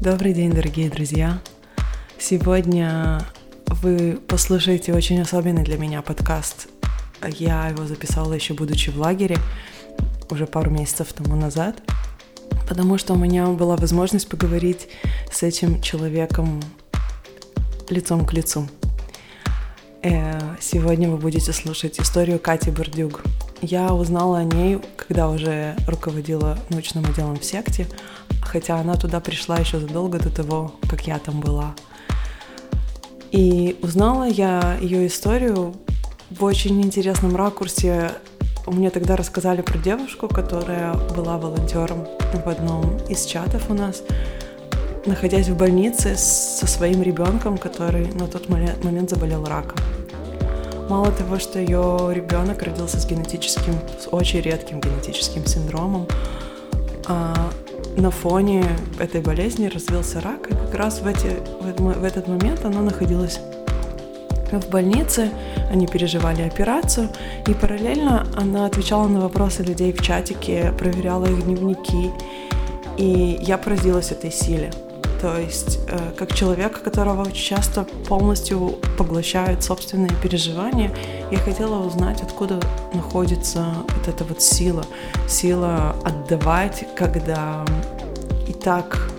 Добрый день, дорогие друзья! Сегодня вы послушаете очень особенный для меня подкаст. Я его записала еще будучи в лагере, уже пару месяцев тому назад, потому что у меня была возможность поговорить с этим человеком лицом к лицу. Э, сегодня вы будете слушать историю Кати Бордюг. Я узнала о ней, когда уже руководила научным отделом в секте, хотя она туда пришла еще задолго до того, как я там была. И узнала я ее историю в очень интересном ракурсе. Мне тогда рассказали про девушку, которая была волонтером в одном из чатов у нас, находясь в больнице со своим ребенком, который на тот момент заболел раком. Мало того, что ее ребенок родился с генетическим, с очень редким генетическим синдромом, а на фоне этой болезни развился рак, и как раз в, эти, в этот момент она находилась в больнице, они переживали операцию, и параллельно она отвечала на вопросы людей в чатике, проверяла их дневники, и я поразилась этой силе. То есть, э, как человек, которого очень часто полностью поглощают собственные переживания, я хотела узнать, откуда находится вот эта вот сила. Сила отдавать, когда и так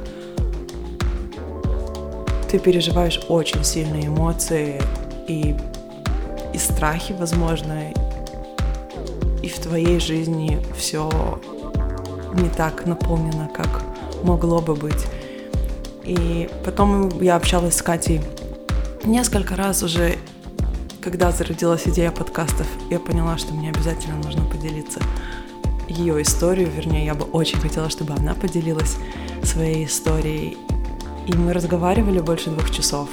ты переживаешь очень сильные эмоции и, и страхи, возможно, и в твоей жизни все не так наполнено, как могло бы быть. И потом я общалась с Катей несколько раз уже, когда зародилась идея подкастов, я поняла, что мне обязательно нужно поделиться ее историю, вернее, я бы очень хотела, чтобы она поделилась своей историей. И мы разговаривали больше двух часов.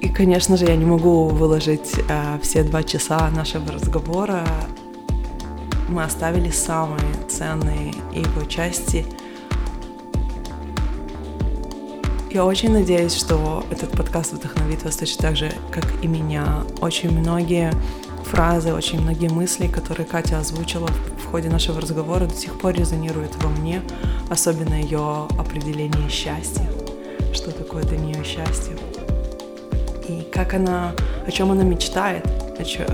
И, конечно же, я не могу выложить э, все два часа нашего разговора. Мы оставили самые ценные его части – Я очень надеюсь, что этот подкаст вдохновит вас точно так же, как и меня. Очень многие фразы, очень многие мысли, которые Катя озвучила в ходе нашего разговора, до сих пор резонируют во мне, особенно ее определение счастья. Что такое для нее счастье? И как она, о чем она мечтает,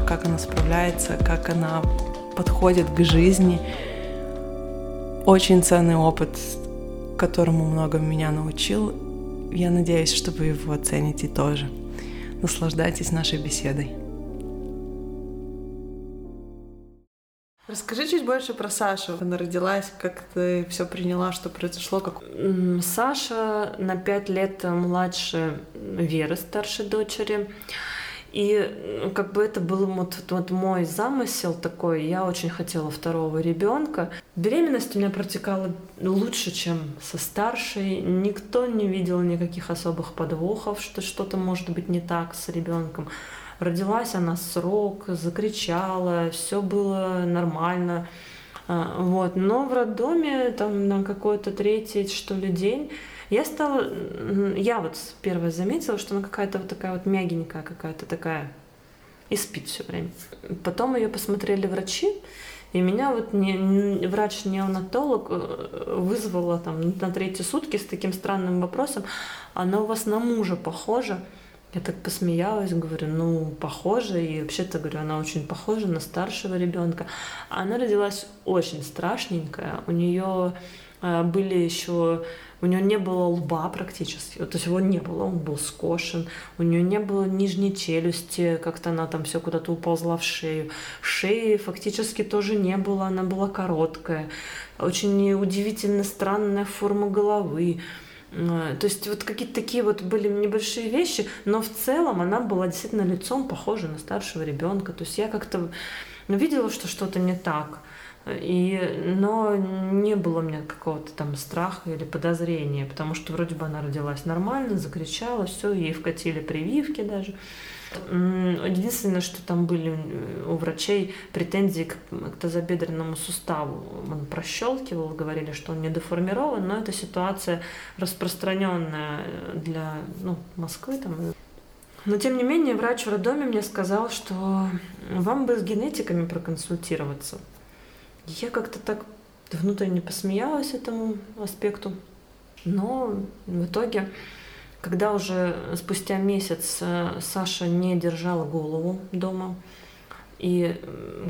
как она справляется, как она подходит к жизни. Очень ценный опыт, которому много меня научил, я надеюсь, что вы его оцените тоже. Наслаждайтесь нашей беседой. Расскажи чуть больше про Сашу. Она родилась, как ты все приняла, что произошло, как... Саша на пять лет младше Веры, старшей дочери. И как бы это был вот, вот мой замысел такой. Я очень хотела второго ребенка. Беременность у меня протекала лучше, чем со старшей. Никто не видел никаких особых подвохов, что что-то может быть не так с ребенком. Родилась она срок, закричала, все было нормально. А, вот. Но в роддоме там на какой-то третий, что ли, день я стала, я вот первая заметила, что она какая-то вот такая вот мягенькая какая-то такая, и спит все время. Потом ее посмотрели врачи, и меня вот не, не, врач-неонатолог э, вызвала там на третьи сутки с таким странным вопросом, она у вас на мужа похожа? Я так посмеялась, говорю, ну, похоже, и вообще-то, говорю, она очень похожа на старшего ребенка. Она родилась очень страшненькая, у нее э, были еще у нее не было лба практически, то есть его не было, он был скошен, у нее не было нижней челюсти, как-то она там все куда-то уползла в шею, шеи фактически тоже не было, она была короткая, очень удивительно странная форма головы, то есть вот какие-то такие вот были небольшие вещи, но в целом она была действительно лицом похожа на старшего ребенка. То есть я как-то видела, что что-то не так. И, но не было у меня какого-то там страха или подозрения, потому что вроде бы она родилась нормально, закричала, все, ей вкатили прививки даже. Единственное, что там были у врачей претензии к, тазобедренному суставу. Он прощелкивал, говорили, что он не деформирован, но это ситуация распространенная для ну, Москвы. Там. Но тем не менее, врач в роддоме мне сказал, что вам бы с генетиками проконсультироваться. Я как-то так внутренне посмеялась этому аспекту. Но в итоге, когда уже спустя месяц э, Саша не держала голову дома, и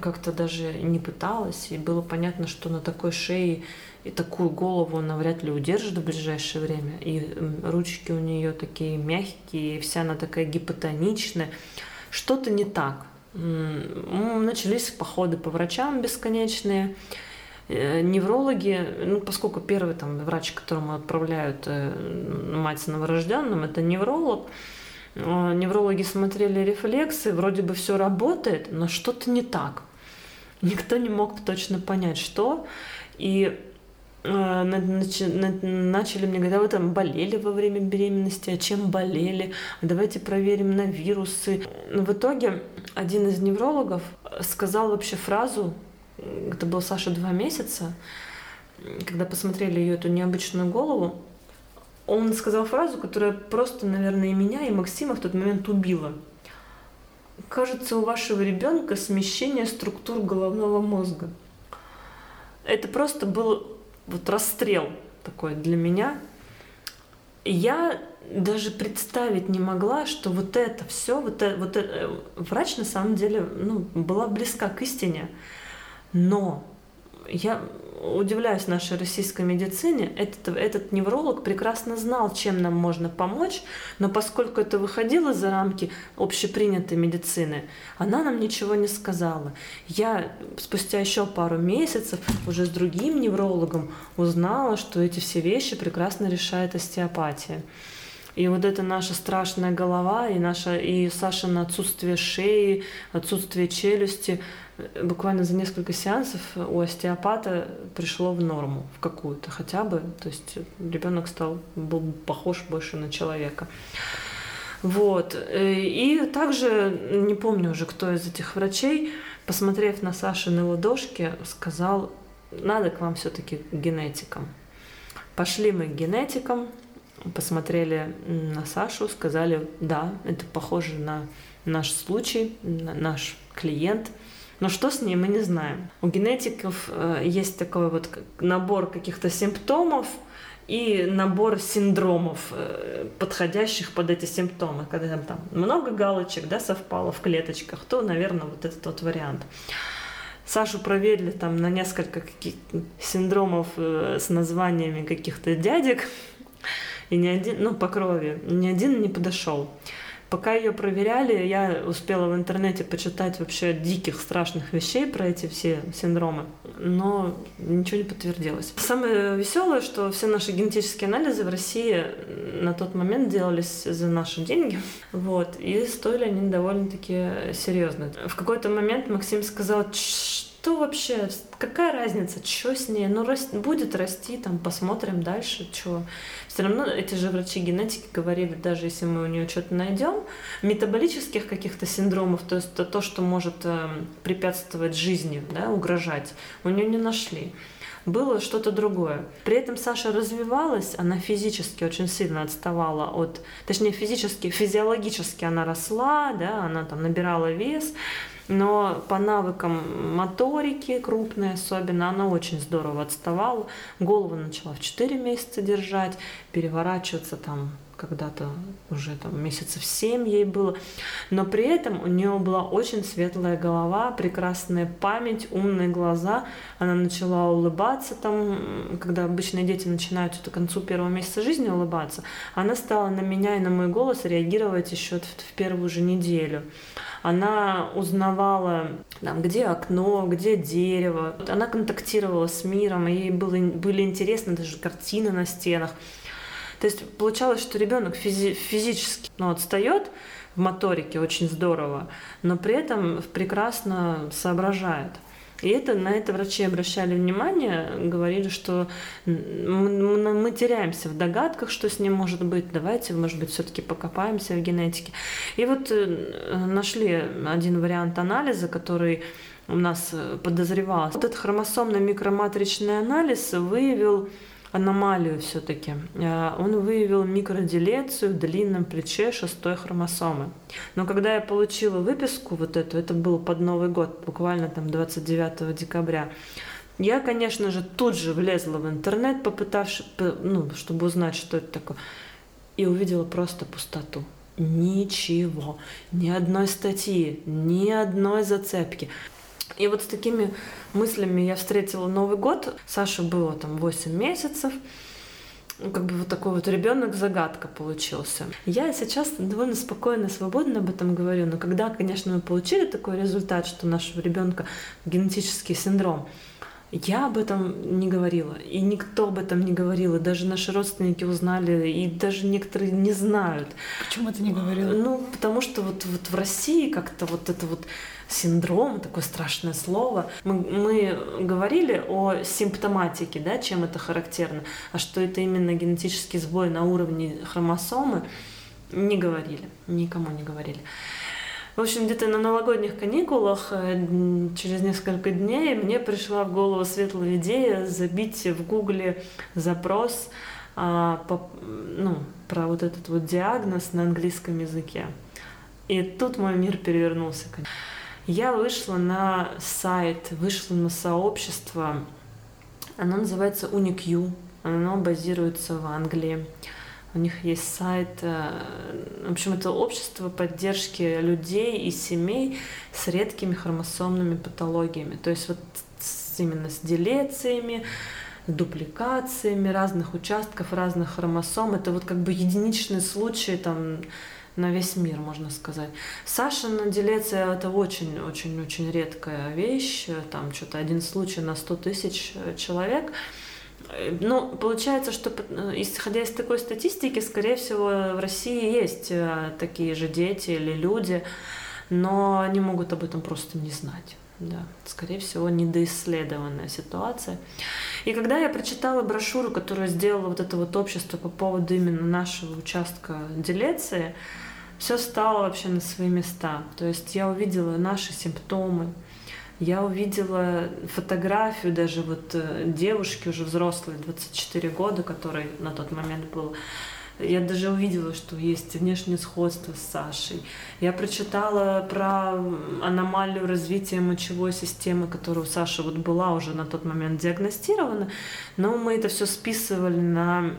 как-то даже не пыталась, и было понятно, что на такой шее и такую голову она вряд ли удержит в ближайшее время. И ручки у нее такие мягкие, и вся она такая гипотоничная. Что-то не так. Начались походы по врачам бесконечные. Э, неврологи, ну, поскольку первый там врач, которому отправляют э, мать с новорожденным, это невролог, э, неврологи смотрели рефлексы, вроде бы все работает, но что-то не так. Никто не мог точно понять, что. И начали мне говорить, а вы там болели во время беременности, а чем болели, а давайте проверим на вирусы. В итоге один из неврологов сказал вообще фразу, это был Саша два месяца, когда посмотрели ее эту необычную голову, он сказал фразу, которая просто, наверное, и меня, и Максима в тот момент убила. Кажется, у вашего ребенка смещение структур головного мозга. Это просто был вот расстрел такой для меня. Я даже представить не могла, что вот это все, вот это, вот это, врач на самом деле ну, была близка к истине. Но я удивляюсь нашей российской медицине, этот, этот невролог прекрасно знал, чем нам можно помочь, но поскольку это выходило за рамки общепринятой медицины, она нам ничего не сказала. Я спустя еще пару месяцев уже с другим неврологом узнала, что эти все вещи прекрасно решает остеопатия. И вот эта наша страшная голова, и, наша, и Сашина отсутствие шеи, отсутствие челюсти, буквально за несколько сеансов у остеопата пришло в норму, в какую-то хотя бы. То есть ребенок стал, был похож больше на человека. Вот. И также, не помню уже, кто из этих врачей, посмотрев на Сашины ладошки, сказал, надо к вам все-таки генетикам. Пошли мы к генетикам, посмотрели на Сашу, сказали, да, это похоже на наш случай, на наш клиент. Но что с ней, мы не знаем. У генетиков э, есть такой вот набор каких-то симптомов, и набор синдромов, э, подходящих под эти симптомы. Когда там, там много галочек да, совпало в клеточках, то, наверное, вот этот вот вариант. Сашу проверили там на несколько синдромов э, с названиями каких-то дядек, и ни один, ну, по крови, ни один не подошел. Пока ее проверяли, я успела в интернете почитать вообще диких, страшных вещей про эти все синдромы, но ничего не подтвердилось. Самое веселое, что все наши генетические анализы в России на тот момент делались за наши деньги, вот, и стоили они довольно-таки серьезно. В какой-то момент Максим сказал, что вообще, какая разница, что с ней, ну раст, будет расти, там посмотрим дальше, что. Все равно эти же врачи генетики говорили, даже если мы у нее что-то найдем, метаболических каких-то синдромов, то есть то, что может э, препятствовать жизни, да, угрожать, у нее не нашли было что-то другое. При этом Саша развивалась, она физически очень сильно отставала от, точнее физически, физиологически она росла, да, она там набирала вес, но по навыкам моторики крупной особенно она очень здорово отставала. Голову начала в 4 месяца держать, переворачиваться там когда-то уже там месяцев семь ей было, но при этом у нее была очень светлая голова, прекрасная память, умные глаза, она начала улыбаться там, когда обычные дети начинают к концу первого месяца жизни улыбаться, она стала на меня и на мой голос реагировать еще в первую же неделю она узнавала, там, где окно, где дерево. Она контактировала с миром, ей было, были интересны даже картины на стенах. То есть получалось, что ребенок физи- физически ну, отстает в моторике очень здорово, но при этом прекрасно соображает. И это, на это врачи обращали внимание, говорили, что мы, мы теряемся в догадках, что с ним может быть. Давайте, может быть, все-таки покопаемся в генетике. И вот э, нашли один вариант анализа, который у нас э, подозревался. Вот этот хромосомно-микроматричный анализ выявил аномалию все-таки. Э, он выявил микроделецию в длинном плече шестой хромосомы. Но когда я получила выписку вот эту, это был под Новый год, буквально там 29 декабря, Я, конечно же, тут же влезла в интернет, попытавшись, ну, чтобы узнать, что это такое, и увидела просто пустоту. Ничего, ни одной статьи, ни одной зацепки. И вот с такими мыслями я встретила Новый год. Саше было там 8 месяцев. Ну, как бы вот такой вот ребенок-загадка получился. Я сейчас довольно спокойно, свободно об этом говорю, но когда, конечно, мы получили такой результат, что нашего ребенка генетический синдром, я об этом не говорила, и никто об этом не говорил, и даже наши родственники узнали, и даже некоторые не знают. Почему ты не говорила? Ну, потому что вот, вот в России как-то вот это вот синдром, такое страшное слово. Мы, мы говорили о симптоматике, да, чем это характерно, а что это именно генетический сбой на уровне хромосомы, не говорили, никому не говорили. В общем, где-то на новогодних каникулах э, через несколько дней мне пришла в голову светлая идея забить в гугле запрос а, по, ну, про вот этот вот диагноз на английском языке. И тут мой мир перевернулся. Я вышла на сайт, вышла на сообщество, оно называется UniQ, оно базируется в Англии. У них есть сайт, э, в общем, это общество поддержки людей и семей с редкими хромосомными патологиями. То есть вот именно с делециями, дупликациями разных участков, разных хромосом. Это вот как бы единичный случай там на весь мир, можно сказать. Сашина делеция это очень-очень-очень редкая вещь. Там что-то один случай на 100 тысяч человек. Ну, получается, что исходя из такой статистики, скорее всего, в России есть э, такие же дети или люди, но они могут об этом просто не знать. Да, скорее всего, недоисследованная ситуация. И когда я прочитала брошюру, которую сделало вот это вот общество по поводу именно нашего участка делеции, все стало вообще на свои места. То есть я увидела наши симптомы, я увидела фотографию даже вот э, девушки уже взрослой, 24 года, которой на тот момент был. Я даже увидела, что есть внешнее сходство с Сашей. Я прочитала про аномалию развития мочевой системы, которая у Саши вот была уже на тот момент диагностирована, но мы это все списывали на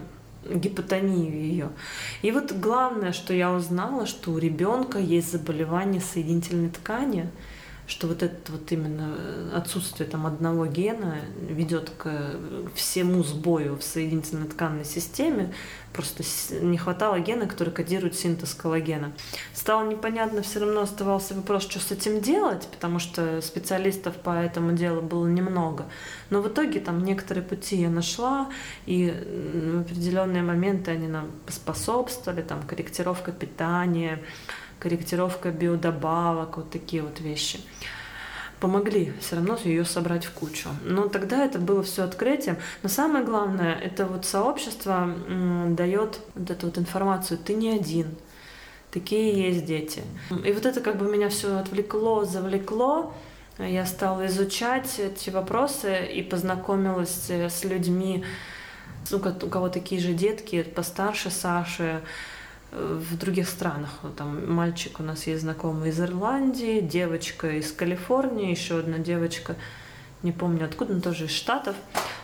гипотонию ее. И вот главное, что я узнала, что у ребенка есть заболевание соединительной ткани, что вот это вот именно э, отсутствие там одного гена ведет к всему сбою в соединительной тканной системе. Просто не хватало гена, который кодирует синтез коллагена. Стало непонятно, все равно оставался вопрос, что с этим делать, потому что специалистов по этому делу было немного. Но в итоге там некоторые пути я нашла, и в определенные моменты они нам способствовали, там корректировка питания, корректировка биодобавок, вот такие вот вещи помогли все равно ее собрать в кучу. Но тогда это было все открытием. Но самое главное, это вот сообщество дает вот эту вот информацию. Ты не один. Такие есть дети. И вот это как бы меня все отвлекло, завлекло. Я стала изучать эти вопросы и познакомилась с людьми, у кого такие же детки, постарше Саши, в других странах. Там мальчик у нас есть знакомый из Ирландии, девочка из Калифорнии, еще одна девочка, не помню откуда, но тоже из Штатов.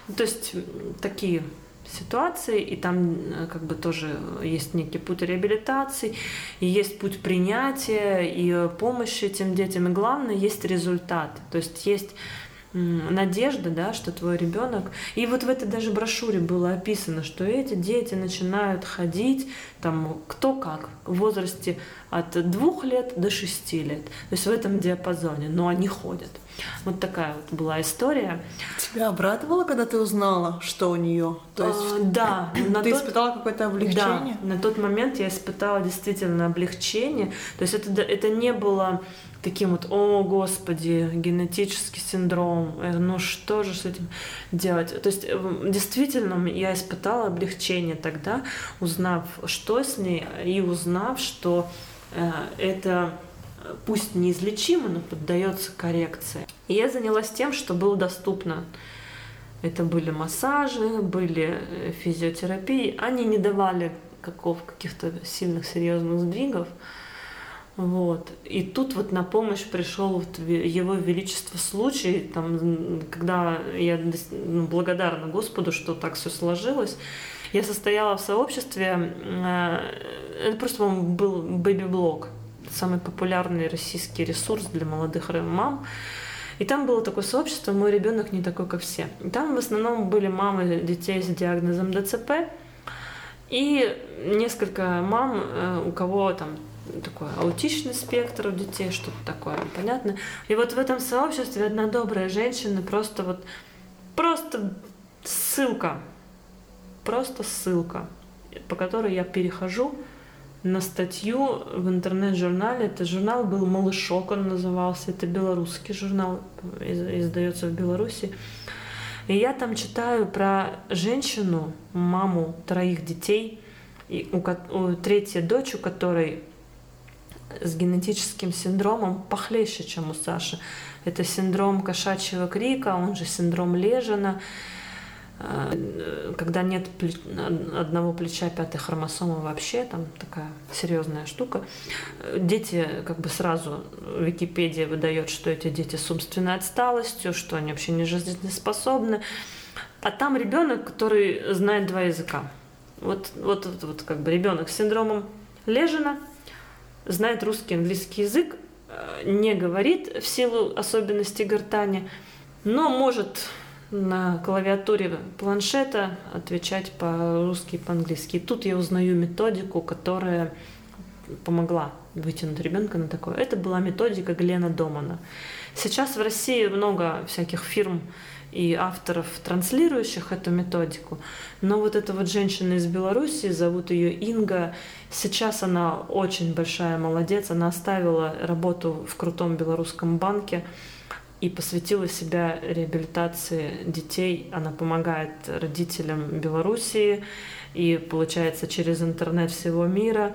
Ну, то есть такие ситуации, и там э, как бы тоже есть некий путь реабилитации, и есть путь принятия и помощи этим детям, и главное, есть результат. То есть есть надежда, да, что твой ребенок. И вот в этой даже брошюре было описано, что эти дети начинают ходить, там, кто как, в возрасте от двух лет до шести лет. То есть в этом диапазоне, но они ходят. Вот такая вот была история. Тебя обрадовало, когда ты узнала, что у нее? То есть, а, да. Ты тот... испытала какое-то облегчение? Да, на тот момент я испытала действительно облегчение. То есть это, это не было таким вот, о, господи, генетический синдром, э, ну что же с этим делать? То есть э, действительно я испытала облегчение тогда, узнав, что с ней, и узнав, что э, это пусть неизлечимо, но поддается коррекции. И я занялась тем, что было доступно. Это были массажи, были физиотерапии. Они не давали каков, каких-то сильных серьезных сдвигов. Вот. И тут вот на помощь пришел вот его величество случай, там, когда я ну, благодарна Господу, что так все сложилось. Я состояла в сообществе, э, это просто был бэби-блог, самый популярный российский ресурс для молодых мам. И там было такое сообщество «Мой ребенок не такой, как все». И там в основном были мамы детей с диагнозом ДЦП и несколько мам, э, у кого там такой аутичный спектр у детей, что-то такое понятно. И вот в этом сообществе одна добрая женщина просто вот просто ссылка, просто ссылка, по которой я перехожу на статью в интернет-журнале. Это журнал был «Малышок», он назывался. Это белорусский журнал, издается в Беларуси. И я там читаю про женщину, маму троих детей, и у, у третья дочь, у которой с генетическим синдромом похлеще, чем у Саши. Это синдром кошачьего крика, он же синдром Лежина, э, когда нет одного плеча пятой хромосомы вообще, там такая серьезная штука. Дети как бы сразу Википедия выдает, что эти дети с умственной отсталостью, что они вообще не жизнеспособны. А там ребенок, который знает два языка. Вот, вот, вот, вот как бы ребенок с синдромом Лежина – знает русский, английский язык, э, не говорит в силу особенностей гортани, но может на клавиатуре планшета отвечать по-русски и по-английски. Тут я узнаю методику, которая помогла вытянуть ребенка на такое. Это была методика Глена Домана. Сейчас в России много всяких фирм и авторов, транслирующих эту методику. Но вот эта вот женщина из Беларуси, зовут ее Инга, сейчас она очень большая молодец, она оставила работу в крутом белорусском банке и посвятила себя реабилитации детей. Она помогает родителям Белоруссии и, получается, через интернет всего мира.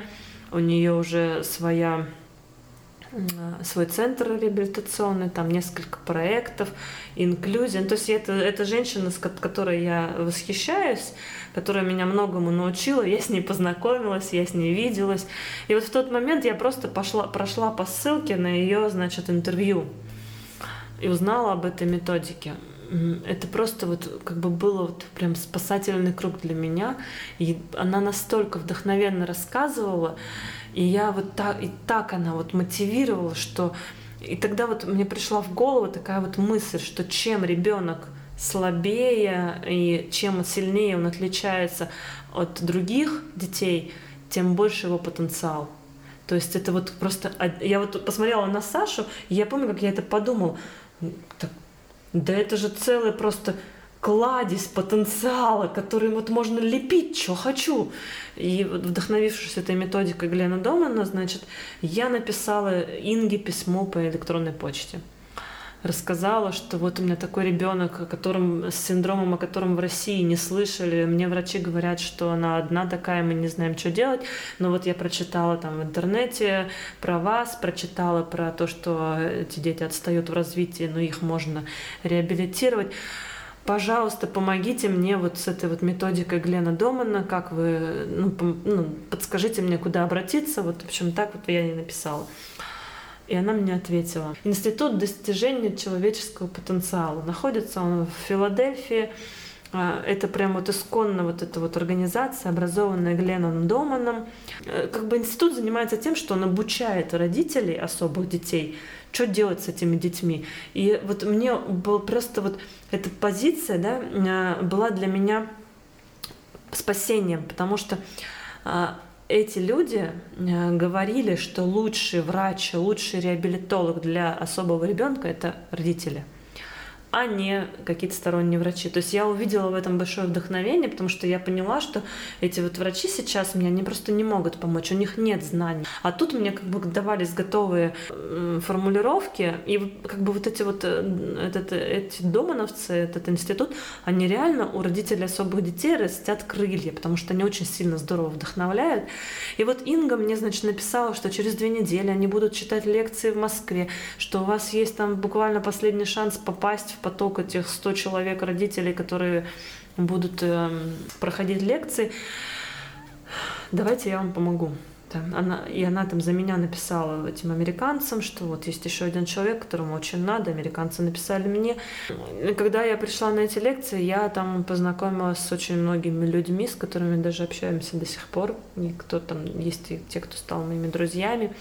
У нее уже своя свой центр реабилитационный, там несколько проектов, инклюзия. То есть это, это женщина, с которой я восхищаюсь, которая меня многому научила, я с ней познакомилась, я с ней виделась. И вот в тот момент я просто пошла, прошла по ссылке на ее, значит, интервью и узнала об этой методике. Это просто вот как бы было вот прям спасательный круг для меня. И она настолько вдохновенно рассказывала, и я вот так, и так она вот мотивировала, что... И тогда вот мне пришла в голову такая вот мысль, что чем ребенок слабее и чем сильнее он отличается от других детей, тем больше его потенциал. То есть это вот просто... Я вот посмотрела на Сашу, и я помню, как я это подумала. Да это же целый просто кладезь потенциала, который вот можно лепить, что хочу. И вдохновившись этой методикой Глена Домана, значит, я написала Инге письмо по электронной почте рассказала, что вот у меня такой ребенок, о котором, с синдромом, о котором в России не слышали. Мне врачи говорят, что она одна такая, мы не знаем, что делать. Но вот я прочитала там в интернете про вас, прочитала про то, что эти дети отстают в развитии, но их можно реабилитировать пожалуйста, помогите мне вот с этой вот методикой Глена Домана, как вы, ну, ну, подскажите мне, куда обратиться, вот, в общем, так вот я ей написала. И она мне ответила. Институт достижения человеческого потенциала. Находится он в Филадельфии. А, это прям вот исконно вот эта вот организация, образованная Гленном Доманом. Э, как бы институт занимается тем, что он обучает родителей особых детей, что делать с этими детьми. И вот мне был просто вот эта позиция, да, а, была для меня спасением, потому что а, эти люди говорили, что лучший врач, лучший реабилитолог для особого ребенка это родители – а не какие-то сторонние врачи. То есть я увидела в этом большое вдохновение, потому что я поняла, что эти вот врачи сейчас мне, они просто не могут помочь, у них нет знаний. А тут мне как бы давались готовые формулировки, и как бы вот эти вот, э, этот, эти домановцы, этот институт, они реально у родителей особых детей растят крылья, потому что они очень сильно здорово вдохновляют. И вот Инга мне, значит, написала, что через две недели они будут читать лекции в Москве, что у вас есть там буквально последний шанс попасть в поток этих 100 человек родителей, которые будут э, проходить лекции. Давайте я вам помогу. Там, она, и она там за меня написала этим американцам, что вот есть еще один человек, которому очень надо. Американцы написали мне. Когда я пришла на эти лекции, я там познакомилась с очень многими людьми, с которыми даже общаемся до сих пор. И кто там есть и те, кто стал моими друзьями.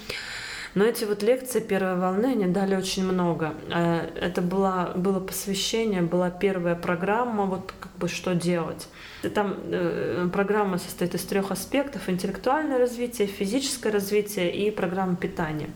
Но эти вот лекции первой волны, они дали очень много. Э, это было, было посвящение, была первая программа, вот как бы что делать. Там э, программа состоит из трех аспектов. Интеллектуальное развитие, физическое развитие и программа питания.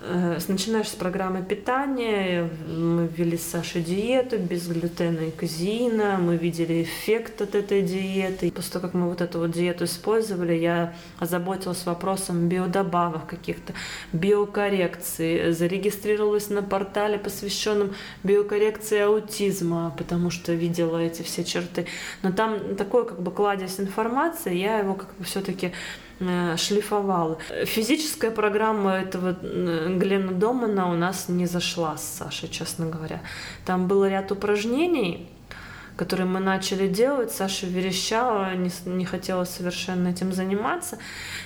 Э, начинаешь с программы питания, мы ввели с Сашей диету без глютена и казеина, мы видели эффект от этой диеты. После того, как мы вот эту вот диету использовали, я озаботилась вопросом биодобавок каких-то, биокоррекции, зарегистрировалась на портале, посвященном биокоррекции аутизма, потому что видела эти все черты. Но там такой как бы кладезь информации, я его как бы все-таки шлифовала. Физическая программа этого Глена Домана у нас не зашла с Сашей, честно говоря. Там был ряд упражнений, которые мы начали делать. Саша верещала, не, не хотела совершенно этим заниматься.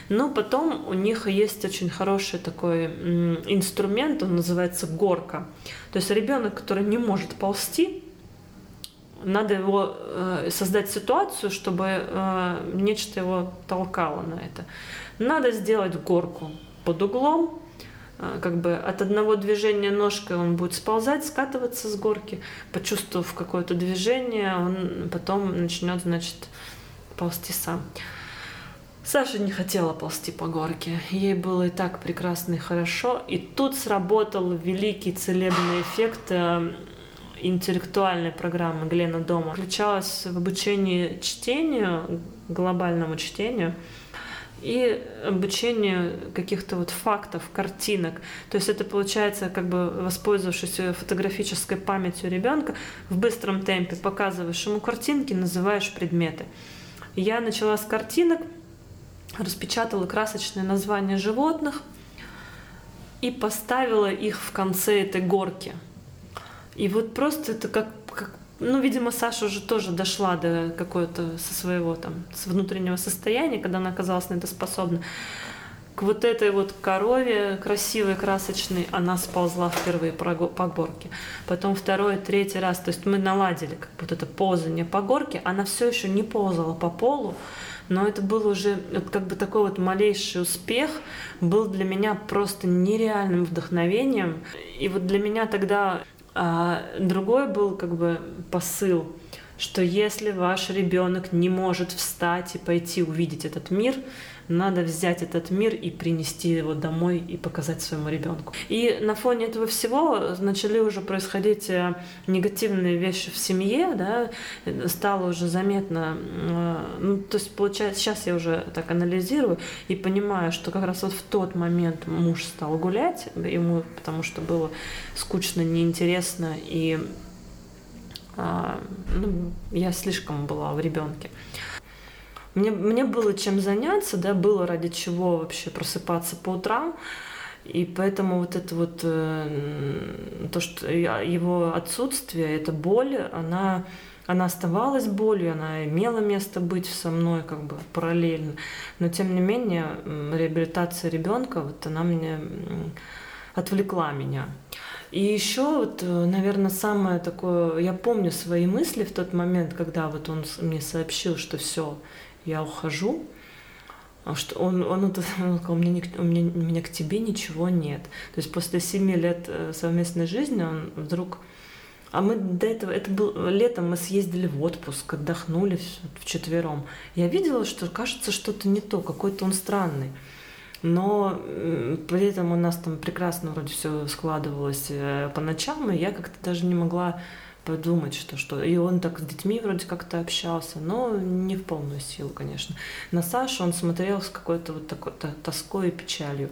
Но потом у них есть очень хороший такой инструмент, он называется горка. То есть ребенок, который не может ползти, надо его э, создать ситуацию, чтобы э, нечто его толкало на это. Надо сделать горку под углом, э, как бы от одного движения ножкой он будет сползать, скатываться с горки, почувствовав какое-то движение, он потом начнет, значит, ползти сам. Саша не хотела ползти по горке. Ей было и так прекрасно и хорошо. И тут сработал великий целебный эффект э, интеллектуальной программы Глена Дома включалась в обучение чтению, глобальному чтению и обучение каких-то вот фактов, картинок. То есть это получается, как бы воспользовавшись фотографической памятью ребенка, в быстром темпе показываешь ему картинки, называешь предметы. Я начала с картинок, распечатала красочные названия животных и поставила их в конце этой горки – и вот просто это как, как ну, видимо, Саша уже тоже дошла до какого-то со своего там, с внутреннего состояния, когда она оказалась на это способна. К вот этой вот корове красивой, красочной, она сползла впервые по горке. Потом второй, третий раз. То есть мы наладили как вот это ползание по горке. Она все еще не ползала по полу, но это был уже вот как бы такой вот малейший успех, был для меня просто нереальным вдохновением. И вот для меня тогда а другой был как бы посыл, что если ваш ребенок не может встать и пойти увидеть этот мир, надо взять этот мир и принести его домой и показать своему ребенку. И на фоне этого всего начали уже происходить э, негативные вещи в семье, да, стало уже заметно, э, ну, то есть получается, сейчас я уже так анализирую и понимаю, что как раз вот в тот момент муж стал гулять, ему, потому что было скучно, неинтересно и а, ну, я слишком была в ребенке. Мне, мне было чем заняться, да, было ради чего вообще просыпаться по утрам. И поэтому вот это вот э, то, что его отсутствие, эта боль, она, она оставалась болью, она имела место быть со мной как бы параллельно. Но тем не менее реабилитация ребенка, вот она мне отвлекла меня. И еще вот, э, наверное, самое такое, я помню свои мысли в тот момент, когда вот он мне сообщил, что все, я ухожу, а что он, он, он, он сказал, у меня, у, меня, у меня к тебе ничего нет. То есть после семи лет э, совместной жизни он вдруг... А мы до этого, это был летом, мы съездили в отпуск, отдохнули вчетвером. Я видела, что кажется что-то не то, какой-то он странный. Но при этом у нас там прекрасно вроде все складывалось э, по ночам, и я как-то даже не могла подумать, что что. И он так с детьми вроде как-то общался, но не в полную силу, конечно. На Сашу он смотрел с какой-то вот такой тоской и печалью.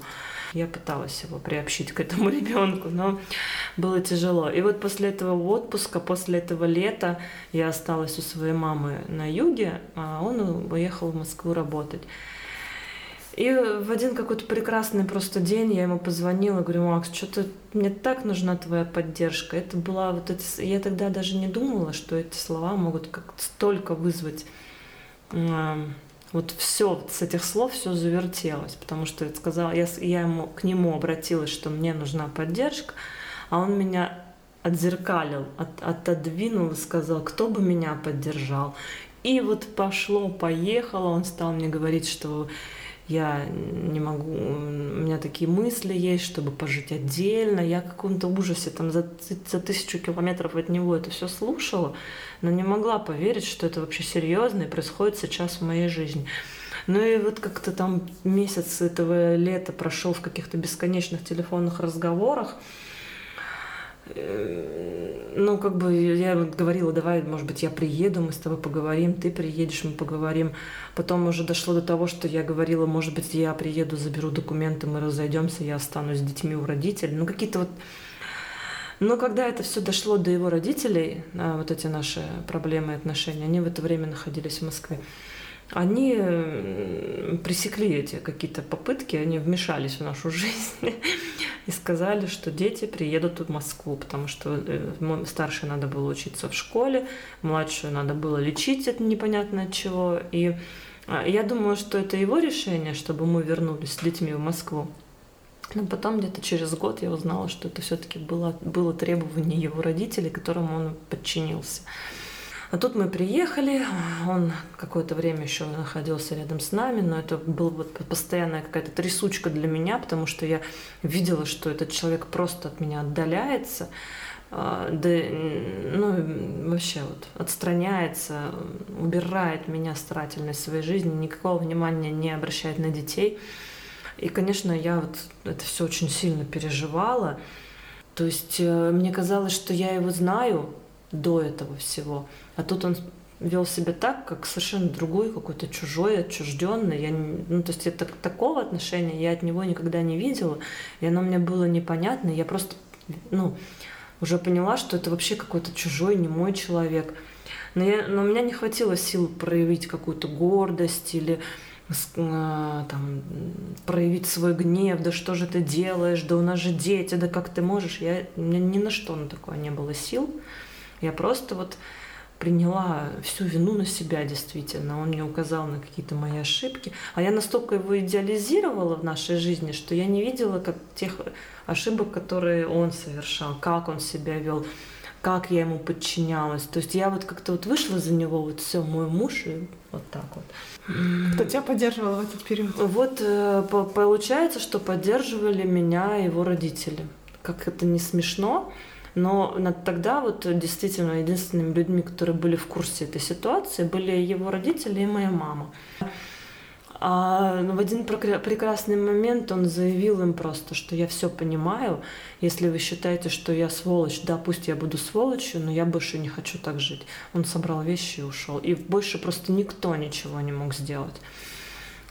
Я пыталась его приобщить к этому ребенку, но было тяжело. И вот после этого отпуска, после этого лета я осталась у своей мамы на юге, а он уехал в Москву работать. И в один какой-то прекрасный просто день я ему позвонила, говорю, Макс, что-то мне так нужна твоя поддержка. Это была вот эти... Я тогда даже не думала, что эти слова могут как-то столько вызвать Вот все с этих слов все завертелось, потому что я сказала, я, я ему, к нему обратилась, что мне нужна поддержка, а он меня отзеркалил, от, отодвинул и сказал, кто бы меня поддержал. И вот пошло, поехало, он стал мне говорить, что я не могу, у меня такие мысли есть, чтобы пожить отдельно. Я в каком-то ужасе там за, за тысячу километров от него это все слушала, но не могла поверить, что это вообще серьезно и происходит сейчас в моей жизни. Ну и вот как-то там месяц этого лета прошел в каких-то бесконечных телефонных разговорах. Э, ну, как бы я говорила, давай, может быть, я приеду, мы с тобой поговорим, ты приедешь, мы поговорим. Потом уже дошло до того, что я говорила, может быть, я приеду, заберу документы, мы разойдемся, я останусь с детьми у родителей. Ну, какие-то вот... Но когда это все дошло до его родителей, а, вот эти наши проблемы и отношения, они в это время находились в Москве они пресекли эти какие-то попытки, они вмешались в нашу жизнь и сказали, что дети приедут в Москву, потому что э, старшей надо было учиться в школе, младшую надо было лечить от непонятно от чего. И а, я думаю, что это его решение, чтобы мы вернулись с детьми в Москву. Но потом где-то через год я узнала, что это все-таки было, было требование его родителей, которому он подчинился. А тут мы приехали, он какое-то время еще находился рядом с нами, но это была вот постоянная какая-то трясучка для меня, потому что я видела, что этот человек просто от меня отдаляется, а, да, ну, вообще вот отстраняется, убирает меня старательно из своей жизни, никакого внимания не обращает на детей. И, конечно, я вот это все очень сильно переживала. То есть э, мне казалось, что я его знаю, до этого всего. А тут он вел себя так, как совершенно другой, какой-то чужой, отчужденный. Я, ну, то есть это, такого отношения я от него никогда не видела, и оно мне было непонятно. Я просто, ну, уже поняла, что это вообще какой-то чужой, не мой человек. Но, я, но у меня не хватило сил проявить какую-то гордость или э, там, проявить свой гнев, да что же ты делаешь, да у нас же дети, да как ты можешь. Я, у меня ни на что на такое не было сил. Я просто вот приняла всю вину на себя действительно. Он мне указал на какие-то мои ошибки. А я настолько его идеализировала в нашей жизни, что я не видела как тех ошибок, которые он совершал, как он себя вел, как я ему подчинялась. То есть я вот как-то вот вышла за него, вот все, мой муж, и вот так вот. Кто тебя поддерживал в этот период? Вот э, получается, что поддерживали меня его родители. Как это не смешно, но тогда вот действительно единственными людьми, которые были в курсе этой ситуации, были его родители и моя мама. А в один прекрасный момент он заявил им просто, что я все понимаю. Если вы считаете, что я сволочь, да, пусть я буду сволочью, но я больше не хочу так жить. Он собрал вещи и ушел. И больше просто никто ничего не мог сделать.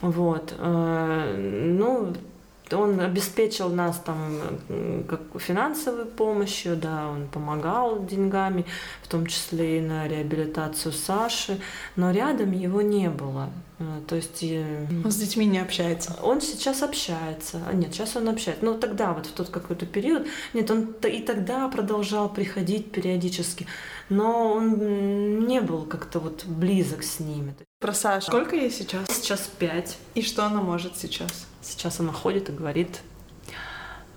Вот. Э, ну, он обеспечил нас там как финансовой помощью, да, он помогал деньгами, в том числе и на реабилитацию Саши, но рядом его не было. Э, то есть... Он с детьми не общается? Он сейчас общается. А, нет, сейчас он общается. Ну, тогда, вот в тот какой-то период, нет, он и тогда продолжал приходить периодически, но он не был как-то вот близок с ними. Про Сашу. Сколько ей сейчас? Сейчас пять. И что она может сейчас? Сейчас она ходит и говорит,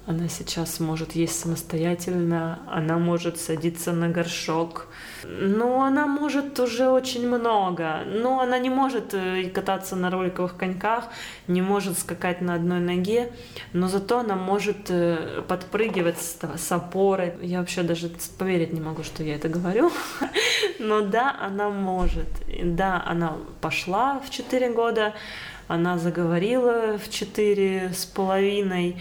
она сейчас может есть самостоятельно, она может садиться на горшок. Но она может уже очень много. Но она не может э, кататься на роликовых коньках, не может скакать на одной ноге, но зато она может э, подпрыгивать с, с опорой. Я вообще даже поверить не могу, что я это говорю. Но да, она может. Да, она пошла в 4 года, она заговорила в четыре с половиной.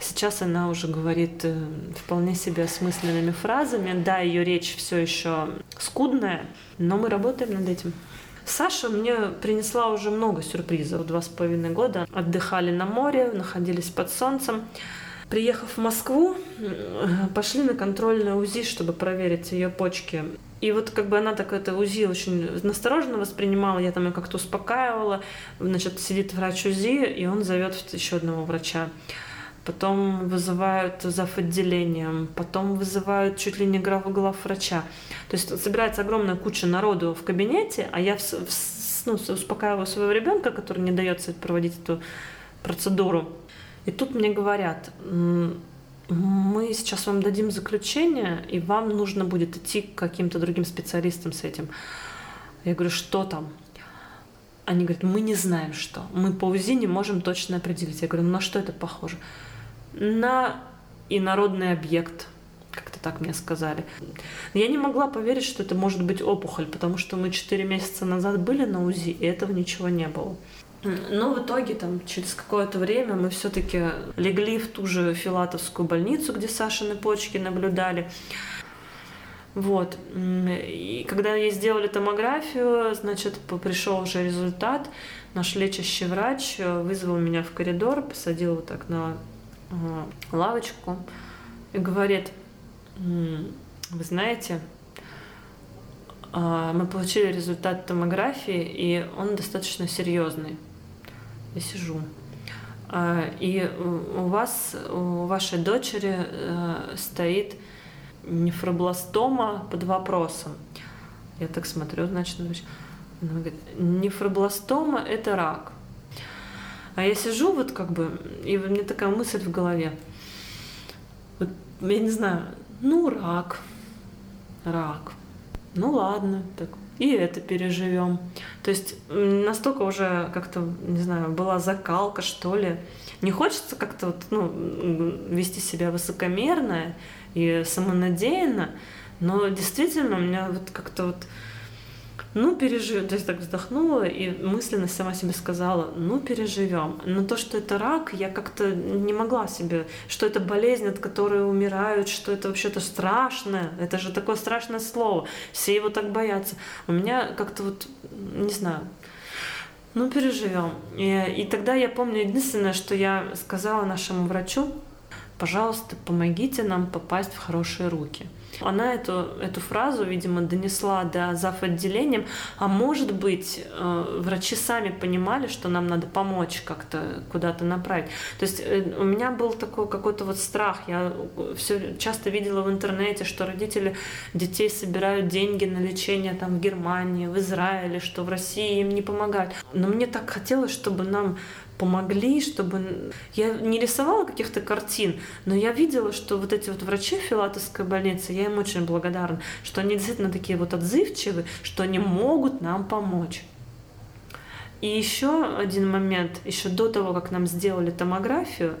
Сейчас она уже говорит э, вполне себе осмысленными фразами. Да, ее речь все еще скудная, но мы работаем над этим. Саша мне принесла уже много сюрпризов. Два с половиной года отдыхали на море, находились под солнцем. Приехав в Москву, пошли на контрольное УЗИ, чтобы проверить ее почки. И вот как бы она так это УЗИ очень настороженно воспринимала, я там ее как-то успокаивала. Значит, сидит врач УЗИ, и он зовет еще одного врача. Потом вызывают зав. отделением, потом вызывают чуть ли не глав врача. То есть собирается огромная куча народу в кабинете, а я в, в ну, успокаиваю своего ребенка, который не дается проводить эту процедуру. И тут мне говорят, мы сейчас вам дадим заключение, и вам нужно будет идти к каким-то другим специалистам с этим. Я говорю, что там? Они говорят, мы не знаем, что. Мы по УЗИ не можем точно определить. Я говорю, ну на что это похоже? На инородный объект. Как-то так мне сказали. Я не могла поверить, что это может быть опухоль, потому что мы 4 месяца назад были на УЗИ, и этого ничего не было. Но в итоге там через какое-то время мы все-таки легли в ту же филатовскую больницу, где Сашины почки наблюдали. Вот. И когда ей сделали томографию, значит, пришел уже результат. Наш лечащий врач э, вызвал меня в коридор, посадил вот так на лавочку и говорит, вы знаете, а, мы получили результат томографии, и он достаточно серьезный. Я сижу. А, и у вас, у вашей дочери э, стоит нефробластома под вопросом. Я так смотрю, значит, она говорит, нефробластома – это рак. А я сижу вот как бы, и у меня такая мысль в голове. Вот, я не знаю, ну, рак, рак. Ну, ладно, так, и это переживем. То есть настолько уже как-то, не знаю, была закалка, что ли. Не хочется как-то вот, ну, вести себя высокомерно, и самонадеянно, но действительно у меня вот как-то вот ну, переживем. То есть так вздохнула и мысленно сама себе сказала, ну, переживем. Но то, что это рак, я как-то не могла себе, что это болезнь, от которой умирают, что это вообще-то страшное. Это же такое страшное слово. Все его так боятся. У меня как-то вот, не знаю, ну, переживем. И, и тогда я помню, единственное, что я сказала нашему врачу, пожалуйста, помогите нам попасть в хорошие руки. Она эту, эту фразу, видимо, донесла до зав. отделением, а может быть, э, врачи сами понимали, что нам надо помочь как-то куда-то направить. То есть э, у меня был такой какой-то вот страх. Я все часто видела в интернете, что родители детей собирают деньги на лечение там в Германии, в Израиле, что в России им не помогают. Но мне так хотелось, чтобы нам помогли, чтобы... Я не рисовала каких-то картин, но я видела, что вот эти вот врачи Филатовской больнице, я им очень благодарна, что они действительно такие вот отзывчивые, что они могут нам помочь. И еще один момент, еще до того, как нам сделали томографию,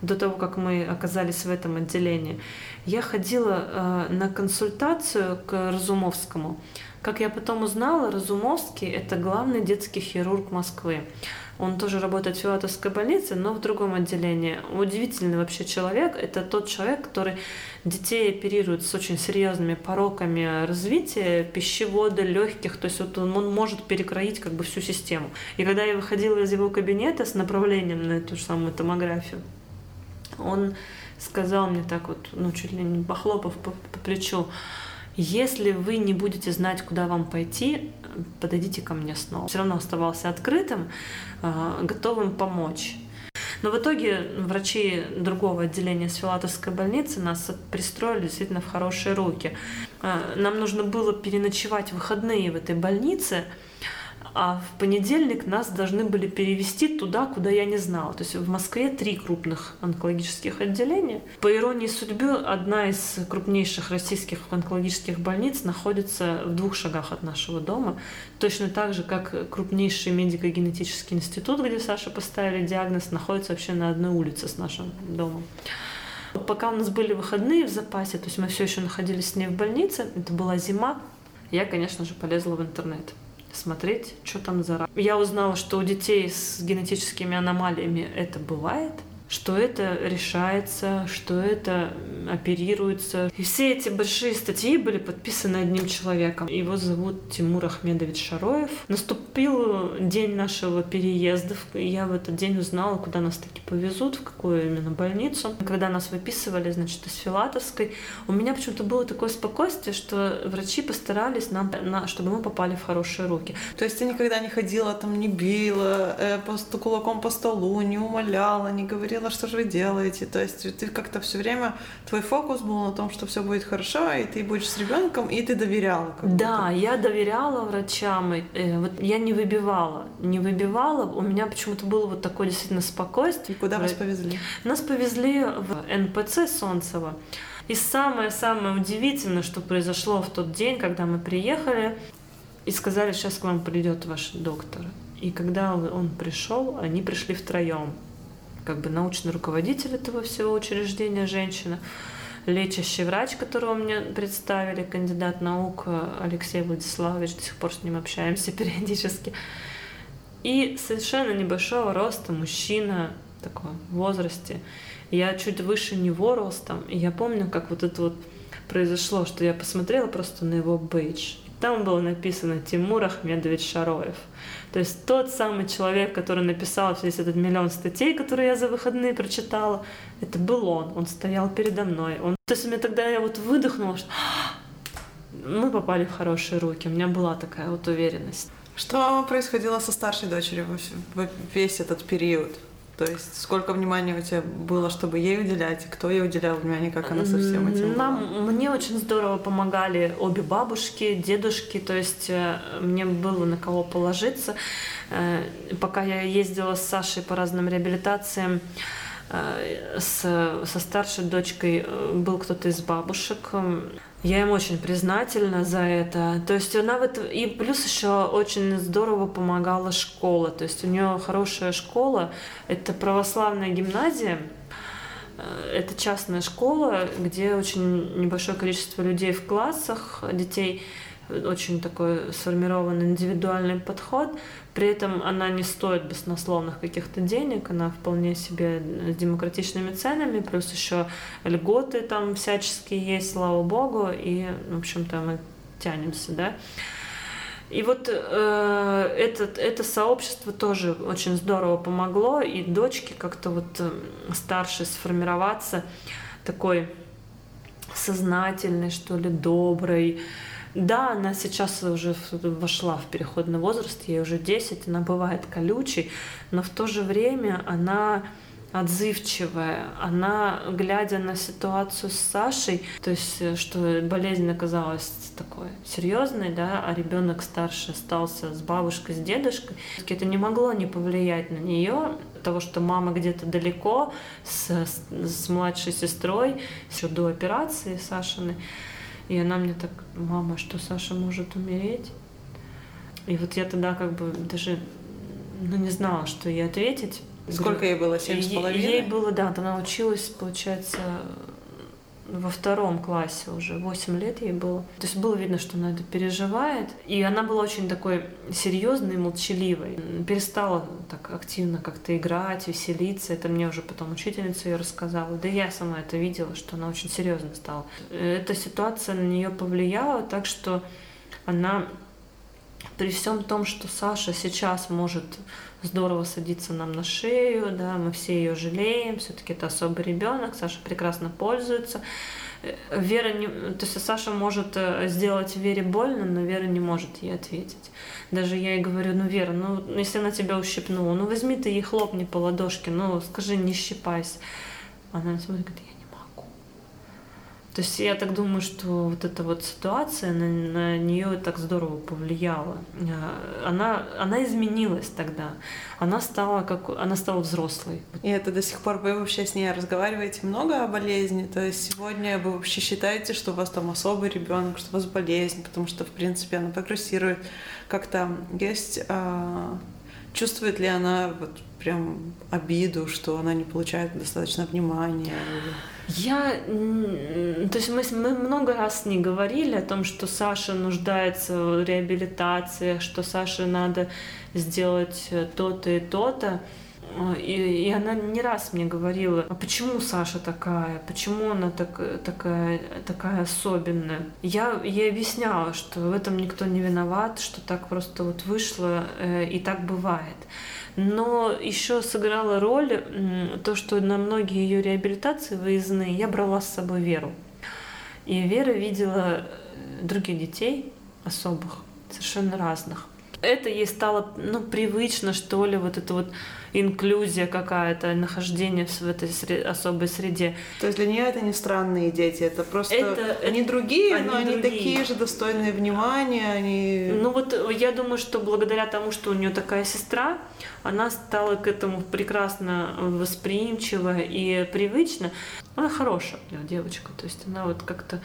до того, как мы оказались в этом отделении, я ходила э, на консультацию к Разумовскому. Как я потом узнала, Разумовский – это главный детский хирург Москвы. Он тоже работает в Филатовской больнице, но в другом отделении. Удивительный вообще человек. Это тот человек, который детей оперирует с очень серьезными пороками развития, пищевода, легких. То есть вот он, он может перекроить как бы всю систему. И когда я выходила из его кабинета с направлением на эту же самую томографию, он сказал мне так вот, ну, чуть ли не похлопав по, по плечу, если вы не будете знать, куда вам пойти, подойдите ко мне снова. Все равно оставался открытым, а, готовым помочь. Но в итоге врачи другого отделения с Филатовской больницы нас пристроили действительно в хорошие руки. А, нам нужно было переночевать выходные в этой больнице – а в понедельник нас должны были перевести туда, куда я не знала. То есть в Москве три крупных онкологических отделения. По иронии судьбы, одна из крупнейших российских онкологических больниц находится в двух шагах от нашего дома. Точно так же, как крупнейший медико-генетический институт, где Саша поставили диагноз, находится вообще на одной улице с нашим домом. Пока у нас были выходные в запасе, то есть мы все еще находились с ней в больнице, это была зима, я, конечно же, полезла в интернет смотреть, что там за рак. Я узнала, что у детей с генетическими аномалиями это бывает – что это решается, что это оперируется. И все эти большие статьи были подписаны одним человеком. Его зовут Тимур Ахмедович Шароев. Наступил день нашего переезда. Я в этот день узнала, куда нас таки повезут, в какую именно больницу. Когда нас выписывали, значит, из Филатовской, у меня почему-то было такое спокойствие, что врачи постарались нам, на, чтобы мы попали в хорошие руки. То есть ты никогда не ходила там, не била, э, по, кулаком по столу, не умоляла, не говорила видела, что же вы делаете. То есть ты как-то все время, твой фокус был на том, что все будет хорошо, и ты будешь с ребенком, и ты доверяла. Да, я доверяла врачам. И, э, вот я не выбивала. Не выбивала. У меня почему-то было вот такое действительно спокойствие. И куда вас повезли? Нас повезли в НПЦ Солнцево. И самое-самое удивительное, что произошло в тот день, когда мы приехали, и сказали, сейчас к вам придет ваш доктор. И когда он пришел, они пришли втроем. Как бы научный руководитель этого всего учреждения женщина, лечащий врач, которого мне представили, кандидат наук Алексей Владиславович, до сих пор с ним общаемся периодически. И совершенно небольшого роста мужчина, такой в возрасте. Я чуть выше него ростом. И я помню, как вот это вот произошло, что я посмотрела просто на его бейдж. Там было написано Тимур Ахмедович Шароев. То есть тот самый человек, который написал весь этот миллион статей, которые я за выходные прочитала, это был он. Он стоял передо мной. Он... То есть у меня тогда я вот выдохнула, что мы попали в хорошие руки. У меня была такая вот уверенность. Что происходило со старшей дочерью весь этот период? То есть сколько внимания у тебя было, чтобы ей уделять, и кто ей уделял внимание, как она со всем этим Нам, была? Мне очень здорово помогали обе бабушки, дедушки, то есть э, мне было на кого положиться. Э, пока я ездила с Сашей по разным реабилитациям, э, с, со старшей дочкой был кто-то из бабушек. Я им очень признательна за это. То есть она вот и плюс еще очень здорово помогала школа. То есть у нее хорошая школа. Это православная гимназия. Э, это частная школа, где очень небольшое количество людей в классах, детей очень такой сформированный индивидуальный подход. При этом она не стоит баснословных каких-то денег, она вполне себе с демократичными ценами, плюс еще льготы там всяческие есть, слава богу, и, в общем-то, мы тянемся, да. И вот э, этот, это сообщество тоже очень здорово помогло, и дочке как-то вот э, старше сформироваться такой сознательной, что ли, доброй, да, она сейчас уже вошла в переходный возраст, ей уже 10, она бывает колючей, но в то же время она отзывчивая, она, глядя на ситуацию с Сашей, то есть, э, что болезнь оказалась такой серьезной, да, а ребенок старше остался с бабушкой, с дедушкой, это не могло не повлиять на нее, того, что мама где-то далеко с, с, с младшей сестрой, еще до операции Сашины, и она мне так, мама, что Саша может умереть? И вот я тогда как бы даже ну, не знала, что ей ответить. Сколько ей было? Семь с половиной? Ей было, да, она училась, получается, во втором классе уже, 8 лет ей было. То есть было видно, что она это переживает. И она была очень такой серьезной, молчаливой. Перестала так активно как-то играть, веселиться. Это мне уже потом учительница ее рассказала. Да я сама это видела, что она очень серьезно стала. Эта ситуация на нее повлияла так, что она при всем том, что Саша сейчас может здорово садиться нам на шею, да, мы все ее жалеем, все-таки это особый ребенок, Саша прекрасно пользуется. Э, Вера не, то есть Саша может э, сделать Вере больно, но Вера не может ей ответить. Даже я ей говорю, ну Вера, ну если она тебя ущипнула, ну возьми ты ей хлопни по ладошке, ну скажи, не щипайся. Она смотрит, говорит, то есть я так думаю, что вот эта вот ситуация на, на нее так здорово повлияла. А, она, она изменилась тогда. Она стала как она стала взрослой. И это до сих пор вы вообще с ней разговариваете много о болезни. То есть сегодня вы вообще считаете, что у вас там особый ребенок, что у вас болезнь, потому что в принципе она прогрессирует. Как там есть а, чувствует ли она вот прям обиду, что она не получает достаточно внимания? Я, то есть мы, мы много раз не говорили о том, что Саша нуждается в реабилитации, что Саше надо сделать то-то и то-то. И, и она не раз мне говорила, а почему Саша такая, почему она так, такая, такая особенная. Я ей объясняла, что в этом никто не виноват, что так просто вот вышло, э, и так бывает. Но еще сыграла роль то, что на многие ее реабилитации выездные я брала с собой Веру. И Вера видела э, других детей особых, совершенно разных. Это ей стало, ну, привычно, что ли, вот это вот инклюзия какая-то, нахождение в этой сред... особой среде. То есть для нее это не странные дети, это просто это, они это... другие, они но они другие. такие же достойные внимания, они. Ну вот я думаю, что благодаря тому, что у нее такая сестра, она стала к этому прекрасно восприимчива и привычна. Она хорошая девочка, то есть она вот как-то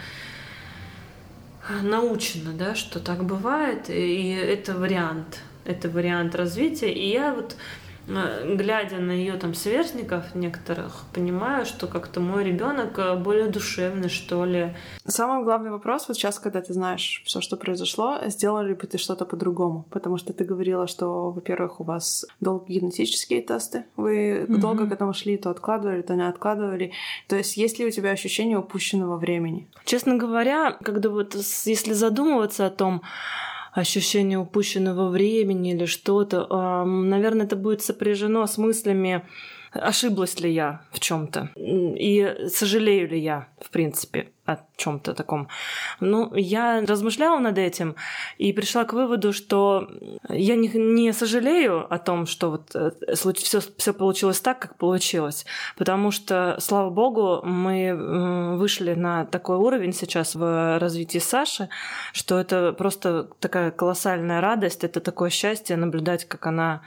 научена, да, что так бывает, и это вариант, это вариант развития. И я вот глядя на ее там сверстников некоторых, понимаю, что как-то мой ребенок э, более душевный, что ли. Самый главный вопрос вот сейчас, когда ты знаешь все, что произошло, сделали бы ты что-то по-другому? Потому что ты говорила, что, во-первых, у вас долгие генетические тесты, вы mm-hmm. долго к этому шли, то откладывали, то не откладывали. То есть есть ли у тебя ощущение упущенного времени? Честно говоря, когда вот если задумываться о том, ощущение упущенного времени или что-то. Наверное, это будет сопряжено с мыслями ошиблась ли я в чем-то и сожалею ли я, в принципе, о чем-то таком. Ну, я размышляла над этим и пришла к выводу, что я не, не сожалею о том, что вот все, э, все получилось так, как получилось, потому что, слава богу, мы вышли на такой уровень сейчас в развитии Саши, что это просто такая колоссальная радость, это такое счастье наблюдать, как она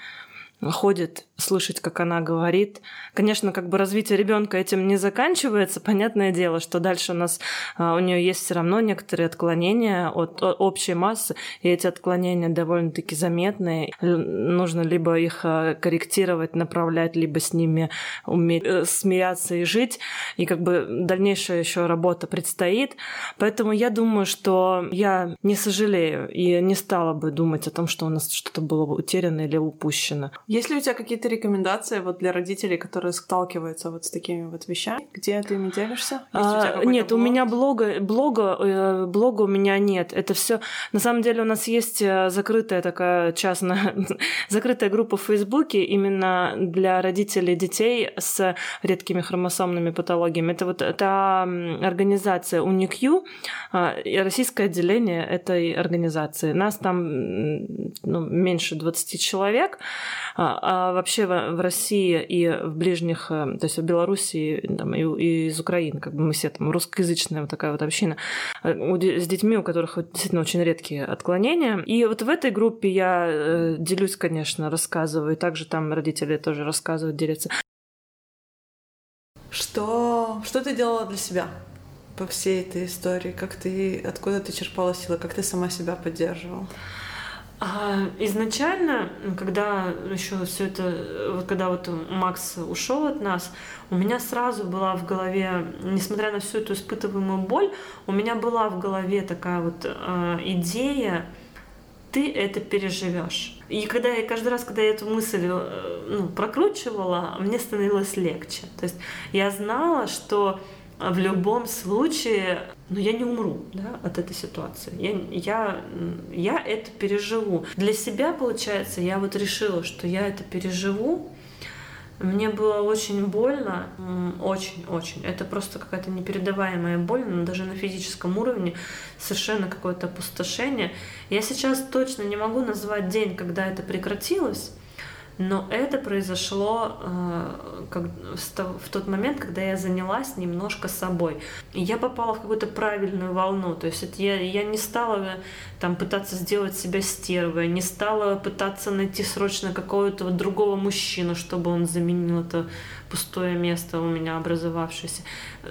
ходит, слышать, как она говорит. Конечно, как бы развитие ребенка этим не заканчивается. Понятное дело, что дальше у нас а, у нее есть все равно некоторые отклонения от общей массы, и эти отклонения довольно-таки заметные. Нужно либо их а, корректировать, направлять, либо с ними уметь э, смеяться и жить. И как бы дальнейшая еще работа предстоит. Поэтому я думаю, что я не сожалею и не стала бы думать о том, что у нас что-то было утеряно или упущено. Есть ли у тебя какие-то рекомендации вот для родителей, которые сталкиваются вот с такими вот вещами? Где ты ими делишься? А, у нет, блог? у меня блога, блога, э, блога у меня нет. Это все. На самом деле у нас есть э, закрытая такая частная, закрытая группа в Фейсбуке именно для родителей детей с редкими хромосомными патологиями. Это вот та организация УНИКЮ, а, российское отделение этой организации. Нас там ну, меньше 20 человек. А, а вообще в, России и в ближних, э, то есть в Беларуси там, и, и из Украины, как бы мы все там русскоязычная вот такая вот община, э, с детьми, у которых действительно очень редкие отклонения. И вот в этой группе я э, делюсь, конечно, рассказываю, и также там родители тоже рассказывают, делятся. Что, что ты делала для себя по всей этой истории? Как ты, откуда ты черпала силы? Как ты сама себя поддерживала? А изначально, когда еще все это, вот когда вот Макс ушел от нас, у меня сразу была в голове, несмотря на всю эту испытываемую боль, у меня была в голове такая вот э, идея, ты это переживешь. И когда я каждый раз, когда я эту мысль э, ну, прокручивала, мне становилось легче. То есть я знала, что в любом случае, ну, я не умру да, от этой ситуации. Я, я, я это переживу. Для себя, получается, я вот решила, что я это переживу. Мне было очень больно, очень-очень. Это просто какая-то непередаваемая боль, но даже на физическом уровне совершенно какое-то опустошение. Я сейчас точно не могу назвать день, когда это прекратилось, но это произошло э, как, в тот момент, когда я занялась немножко собой. И я попала в какую-то правильную волну. То есть это я, я не стала там, пытаться сделать себя стервой, не стала пытаться найти срочно какого-то вот другого мужчину, чтобы он заменил это пустое место у меня образовавшееся.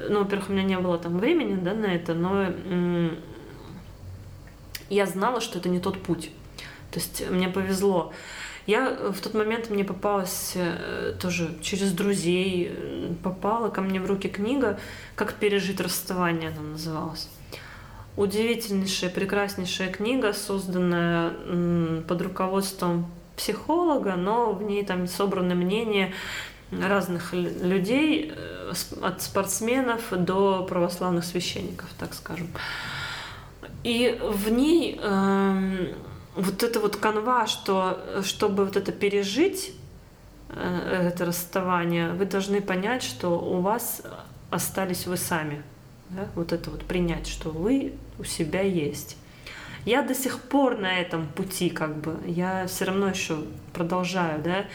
Ну, во-первых, у меня не было там времени да, на это, но м- я знала, что это не тот путь. То есть мне повезло. Я э, в тот момент мне попалась э, тоже через друзей, э, попала ко мне в руки книга «Как пережить расставание» она называлась. Удивительнейшая, прекраснейшая книга, созданная под руководством психолога, но в ней там собраны мнения разных людей, от спортсменов до православных священников, так скажем. И в ней э, вот это вот канва, что чтобы вот это пережить, э, это расставание, вы должны понять, что у вас остались вы сами. Да? Вот это вот принять, что вы у себя есть. Я до сих пор на этом пути, как бы. Я все равно еще продолжаю, да,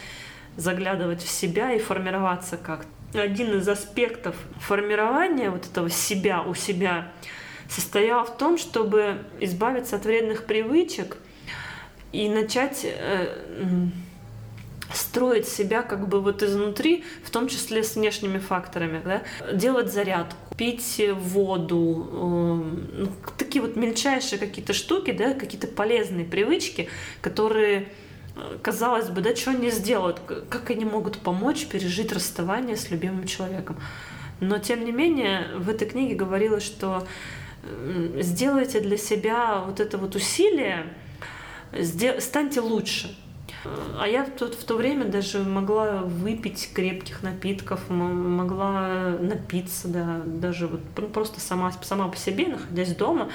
заглядывать в себя и формироваться как-то. Один из аспектов формирования вот этого себя у себя состоял в том, чтобы избавиться от вредных привычек и начать э, строить себя как бы вот изнутри, в том числе с внешними факторами, да? делать зарядку, пить воду, э, такие вот мельчайшие какие-то штуки, да, какие-то полезные привычки, которые э, казалось бы, да, что они сделают, как они могут помочь пережить расставание с любимым человеком. Но, тем не менее, в этой книге говорилось, что сделайте для себя вот это вот усилие, станьте лучше. А я тут в то время даже могла выпить крепких напитков, могла напиться, да, даже вот просто сама, сама по себе, находясь дома,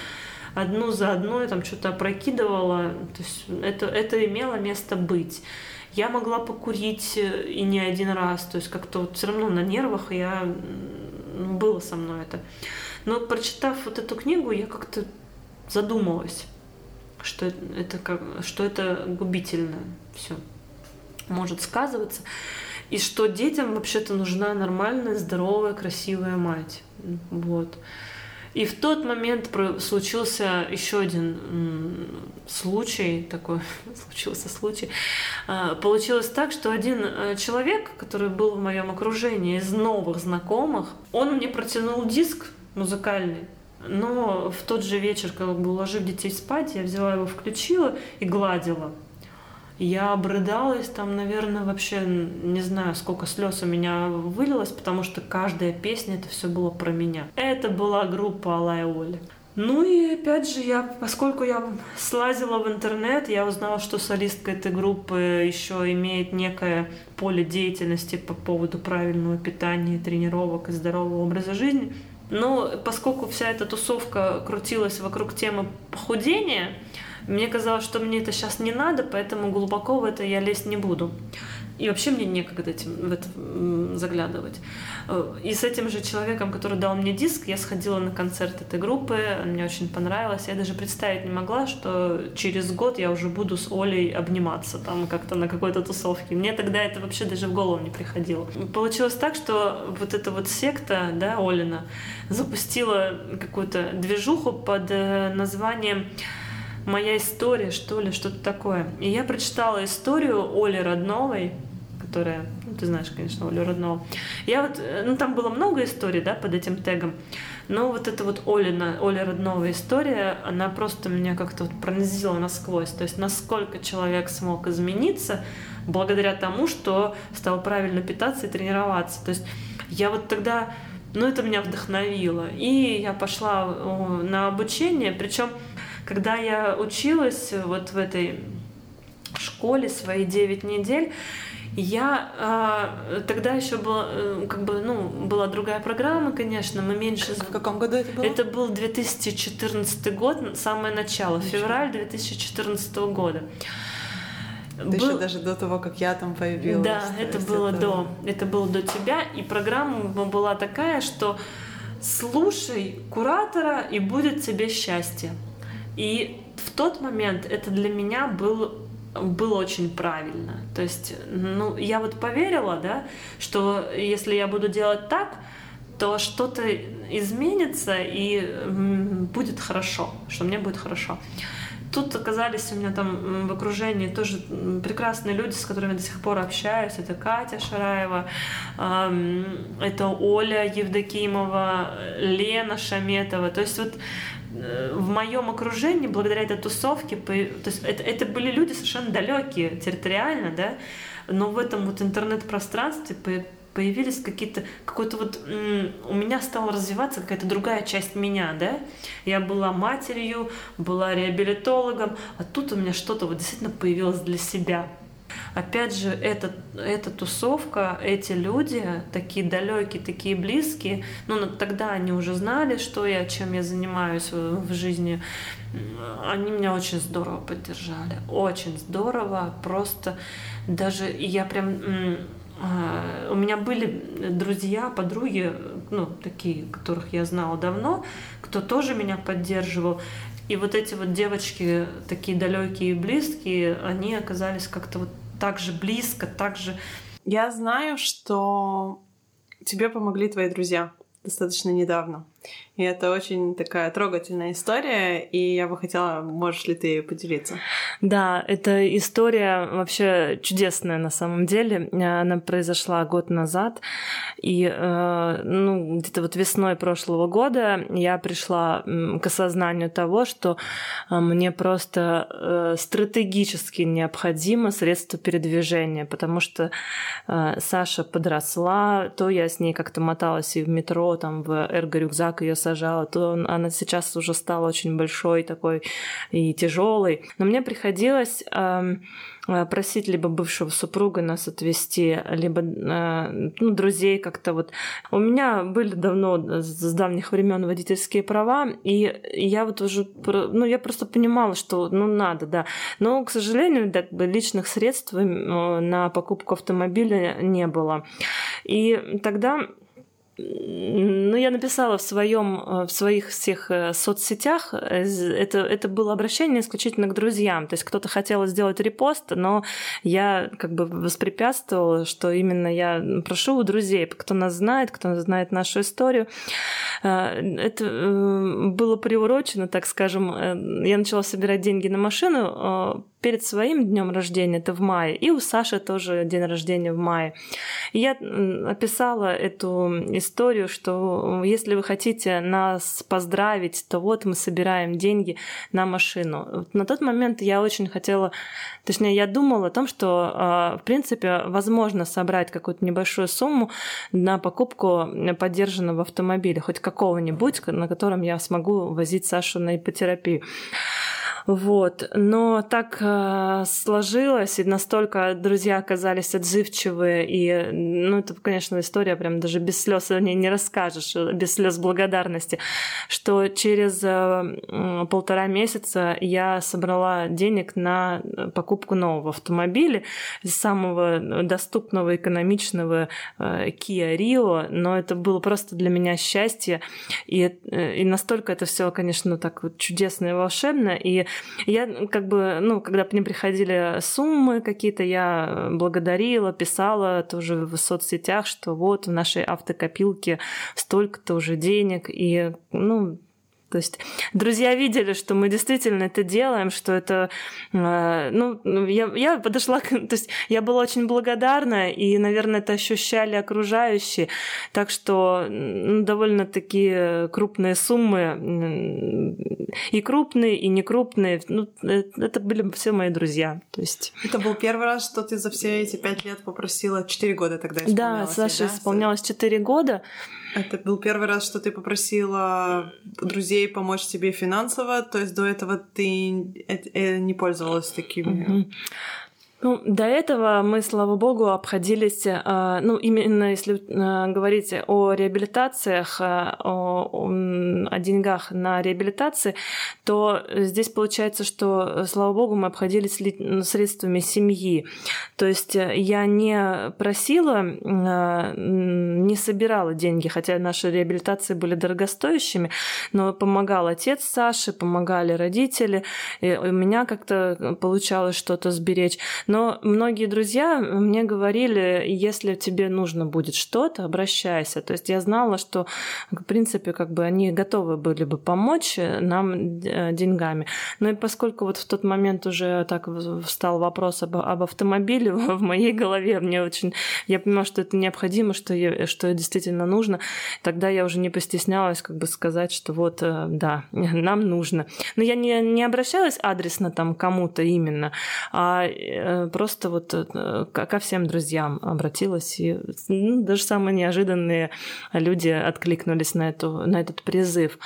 одну за одной там что-то опрокидывала. То есть это, это имело место быть. Я могла покурить э, и не один раз, то есть как-то вот все равно на нервах я было со мной это. Но прочитав вот эту книгу, я как-то задумалась, что это, как, что это губительно все может сказываться. И что детям вообще-то нужна нормальная, здоровая, красивая мать. Вот. И в тот момент случился еще один случай, такой случился случай. А, получилось так, что один э, человек, который был в моем окружении из новых знакомых, он мне протянул диск музыкальный. Но в тот же вечер, как бы уложив детей спать, я взяла его, включила и гладила. Я обрыдалась там, наверное, вообще не знаю, сколько слез у меня вылилось, потому что каждая песня это все было про меня. Это была группа Алая Оля. Ну и опять же, я, поскольку я слазила в интернет, я узнала, что солистка этой группы еще имеет некое поле деятельности по поводу правильного питания, тренировок и здорового образа жизни. Но поскольку вся эта тусовка крутилась вокруг темы похудения, мне казалось, что мне это сейчас не надо, поэтому глубоко в это я лезть не буду. И вообще мне некогда этим, в это заглядывать. Э, и с этим же человеком, который дал мне диск, я сходила на концерт этой группы, мне очень понравилось. Я даже представить не могла, что через год я уже буду с Олей обниматься там как-то на какой-то тусовке. Мне тогда это вообще даже в голову не приходило. Получилось так, что вот эта вот секта, да, Олина, запустила какую-то движуху под э, названием моя история, что ли, что-то такое. И я прочитала историю Оли Родновой, которая, ну, ты знаешь, конечно, Олю Роднову. Я вот, э, ну, там было много историй, да, под этим тегом, но вот эта вот Олина, Оля Родновая история, она просто меня как-то вот пронзила насквозь. То есть насколько человек смог измениться благодаря тому, что стал правильно питаться и тренироваться. То есть я вот тогда, ну, это меня вдохновило. И я пошла на обучение, причем когда я училась вот в этой школе свои 9 недель, я э, тогда еще была, э, как бы, ну, была другая программа, конечно, мы меньше... В каком году это было? Это был 2014 год, самое начало, Ничего. февраль 2014 года. Это был... еще даже до того, как я там появилась. Да, это было это... до, это было до тебя, и программа была такая, что слушай куратора и будет тебе счастье. И в тот момент это для меня был было очень правильно. То есть, ну, я вот поверила, да, что если я буду делать так, то что-то изменится и будет хорошо, что мне будет хорошо. Тут оказались у меня там в окружении тоже прекрасные люди, с которыми я до сих пор общаюсь. Это Катя Шараева, это Оля Евдокимова, Лена Шаметова. То есть вот в моем окружении, благодаря этой тусовке, то есть это, это были люди совершенно далекие территориально, да, но в этом вот интернет-пространстве появились какие-то, какой-то вот, у меня стала развиваться какая-то другая часть меня, да, я была матерью, была реабилитологом, а тут у меня что-то вот действительно появилось для себя, Опять же, эта, эта тусовка, эти люди, такие далекие, такие близкие, ну, тогда они уже знали, что я, чем я занимаюсь в, в жизни, они меня очень здорово поддержали, очень здорово, просто даже я прям а, у меня были друзья, подруги, ну, такие, которых я знала давно, кто тоже меня поддерживал. И вот эти вот девочки, такие далекие и близкие, они оказались как-то вот так же близко, так же... Я знаю, что тебе помогли твои друзья достаточно недавно. И это очень такая трогательная история, и я бы хотела, можешь ли ты поделиться? Да, эта история вообще чудесная на самом деле. Она произошла год назад, и э, ну, где-то вот весной прошлого года я пришла к осознанию того, что э, мне просто э, стратегически необходимо средство передвижения, потому что Саша подросла, то я с ней как-то моталась и в метро, там в эрго-рюкзак ее сажала, то она сейчас уже стала очень большой такой и тяжелой. Но мне приходилось эм, э, просить либо бывшего супруга нас отвезти, либо э, ну, друзей как-то вот. У меня были давно, с давних времен водительские права, и я вот уже, ну, я просто понимала, что, ну, надо, да. Но, к сожалению, так бы личных средств э, на покупку автомобиля не было. И тогда ну, я написала в, своем, э, в своих всех э, соцсетях, э, это, это было обращение исключительно к друзьям. То есть кто-то хотел сделать репост, но я как бы воспрепятствовала, что именно я прошу у друзей, кто нас знает, кто знает нашу историю. Это было приурочено, так скажем, я начала собирать деньги на машину перед своим днем рождения, это в мае, и у Саши тоже день рождения в мае. И я описала эту историю, что если вы хотите нас поздравить, то вот мы собираем деньги на машину. На тот момент я очень хотела, точнее, я думала о том, что, а, в принципе, возможно собрать какую-то небольшую сумму на покупку поддержанного автомобиля, хоть какого-нибудь, на котором я смогу возить Сашу на ипотерапию. Вот. Но так э, сложилось, и настолько друзья оказались отзывчивые, и, ну, это, конечно, история прям даже без слез о ней не расскажешь, без слез благодарности, что через э, полтора месяца я собрала денег на покупку нового автомобиля, самого доступного, экономичного э, Kia Rio, но это было просто для меня счастье, и, э, и настолько это все, конечно, так вот чудесно и волшебно, и я как бы, ну, когда мне приходили суммы какие-то, я благодарила, писала тоже в соцсетях, что вот в нашей автокопилке столько-то уже денег, и, ну, то есть друзья видели, что мы действительно это делаем, что это... Э, ну, я, я подошла... К, то есть я была очень благодарна, и, наверное, это ощущали окружающие. Так что ну, довольно такие крупные суммы, и крупные, и не крупные. Ну, э, это были все мои друзья. То есть... Это был первый раз, что ты за все эти пять лет попросила? Четыре года тогда исполнялось? Да, Саша да? исполнялось четыре года. Это был первый раз, что ты попросила друзей помочь тебе финансово, то есть до этого ты э, э, не пользовалась такими. Mm-hmm. Ну, до этого мы, слава богу, обходились, э, ну, именно если э, говорить о реабилитациях, э, о, о деньгах на реабилитации, то здесь получается, что, слава богу, мы обходились средствами семьи. То есть я не просила, не собирала деньги, хотя наши реабилитации были дорогостоящими, но помогал отец Саши, помогали родители, и у меня как-то получалось что-то сберечь. Но многие друзья мне говорили, если тебе нужно будет что-то, обращайся. То есть я знала, что, в принципе, как бы они готовы были бы помочь нам э, деньгами. Но и поскольку вот в тот момент уже так встал вопрос об, об автомобиле в моей голове, мне очень... Я понимала, что это необходимо, что, я, что действительно нужно. Тогда я уже не постеснялась как бы сказать, что вот, э, да, нам нужно. Но я не, не обращалась адресно там кому-то именно, а э, просто просто вот э, ко всем друзьям обратилась, и ну, даже самые неожиданные люди откликнулись на, эту, на этот призыв.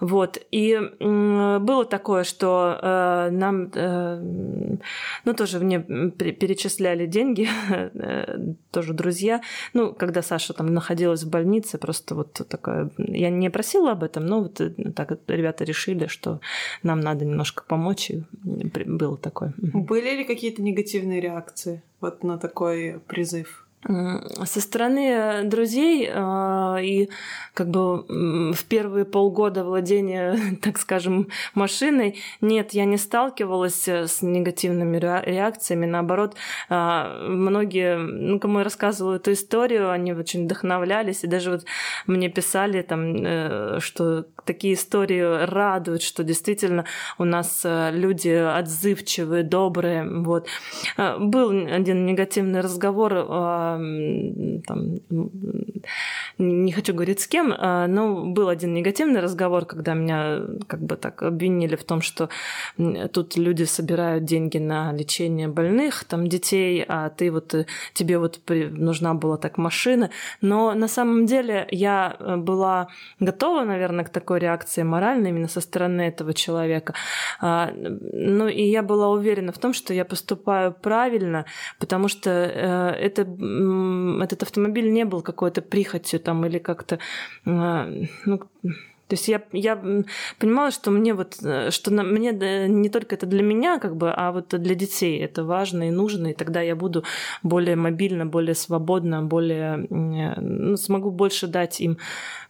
Вот. И было такое, что э, нам, э, ну, тоже мне перечисляли деньги, тоже друзья. Ну, когда Саша там находилась в больнице, просто вот такая... Я не просила об этом, но вот так ребята решили, что нам надо немножко помочь, и было такое. Были ли какие-то негативные реакции вот на такой призыв? Со стороны друзей э, и как бы в первые полгода владения, так скажем, машиной, нет, я не сталкивалась с негативными реакциями. Наоборот, э, многие, ну, кому я рассказывала эту историю, они очень вдохновлялись, и даже вот мне писали там, э, что такие истории радуют, что действительно у нас люди отзывчивые, добрые. Вот. Был один негативный разговор там, не хочу говорить с кем, а, но был один негативный разговор, когда меня как бы так обвинили в том, что тут люди собирают деньги на лечение больных, там детей, а ты вот э, тебе вот нужна была так машина. Но на самом деле я э, была готова, наверное, к такой реакции моральной именно со стороны этого человека. А, ну и я была уверена в том, что я поступаю правильно, потому что э, это этот автомобиль не был какой-то прихотью там или как-то, а, ну, то есть я, я понимала, что мне вот, что на, мне не только это для меня, как бы, а вот для детей это важно и нужно, и тогда я буду более мобильно, более свободно, более ну, смогу больше дать им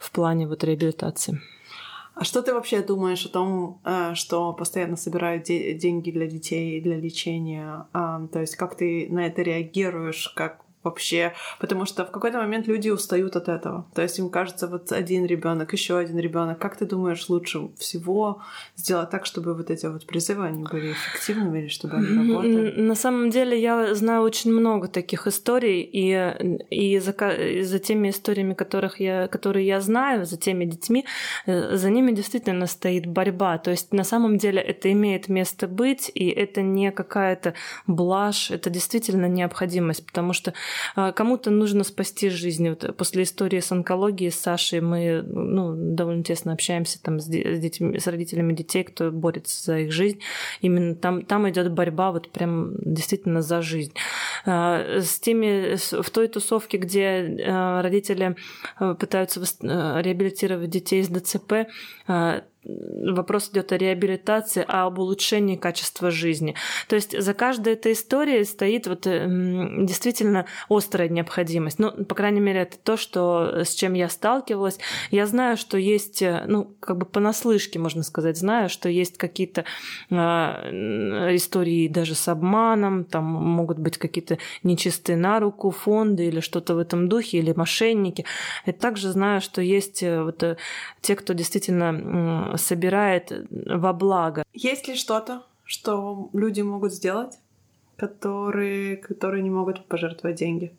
в плане вот реабилитации. А что ты вообще думаешь о том, э, что постоянно собирают деньги для детей для лечения? То есть как ты на это реагируешь, как вообще, потому что в какой-то момент люди устают от этого. То есть им кажется, вот один ребенок, еще один ребенок. Как ты думаешь, лучше всего сделать так, чтобы вот эти вот призывы они были эффективными или чтобы они работали? На самом деле я знаю очень много таких историй, и, и за, за теми историями, которых я, которые я знаю, за теми детьми, э, за ними действительно стоит борьба. То есть на самом деле это имеет место быть, и это не какая-то блажь, это действительно необходимость, потому что кому-то нужно спасти жизнь. Вот после истории с онкологией с Сашей мы ну, довольно тесно общаемся там с, детьми, с родителями детей, кто борется за их жизнь. Именно там, там идет борьба вот прям действительно за жизнь. А, с теми, в той тусовке, где а, родители пытаются реабилитировать детей с ДЦП, вопрос идет о реабилитации, а об улучшении качества жизни. То есть за каждой этой историей стоит вот действительно острая необходимость. Ну, по крайней мере, это то, что, с чем я сталкивалась. Я знаю, что есть, э, ну, как бы понаслышке, можно сказать, знаю, что есть какие-то э, истории даже с обманом, там могут быть какие-то нечистые на руку фонды или что-то в этом духе, или мошенники. И также знаю, что есть э, вот э, те, кто действительно собирает во благо. Есть ли что-то, что люди могут сделать, которые, которые не могут пожертвовать деньги?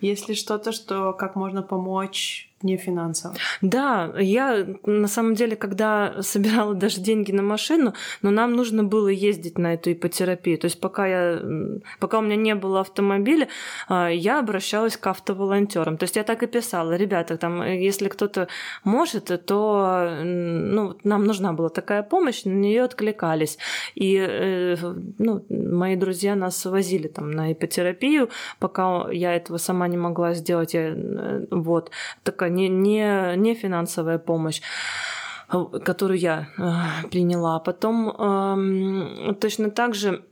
Есть ли что-то, что как можно помочь не финансово. Да, я на самом деле, когда собирала даже деньги на машину, но нам нужно было ездить на эту ипотерапию. То есть пока, я, пока у меня не было автомобиля, а, я обращалась к автоволонтерам. То есть я так и писала, ребята, там, если кто-то может, то ну, нам нужна была такая помощь, на нее откликались. И э, ну, мои друзья нас возили там на ипотерапию, пока я этого сама не могла сделать. Я, э, вот, такая не, не, не финансовая помощь которую я э, приняла. Потом э, точно так же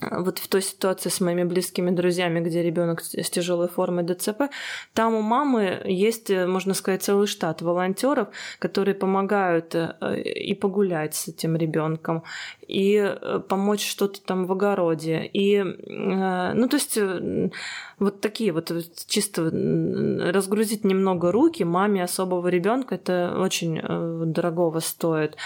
вот в той ситуации с моими близкими друзьями, где ребенок с тяжелой формой ДЦП, там у мамы есть, можно сказать, целый штат волонтеров, которые помогают э, и погулять с этим ребенком, и э, помочь что-то там в огороде. И, э, ну, то есть вот такие вот чисто разгрузить немного руки маме особого ребенка это очень дорогого стоит.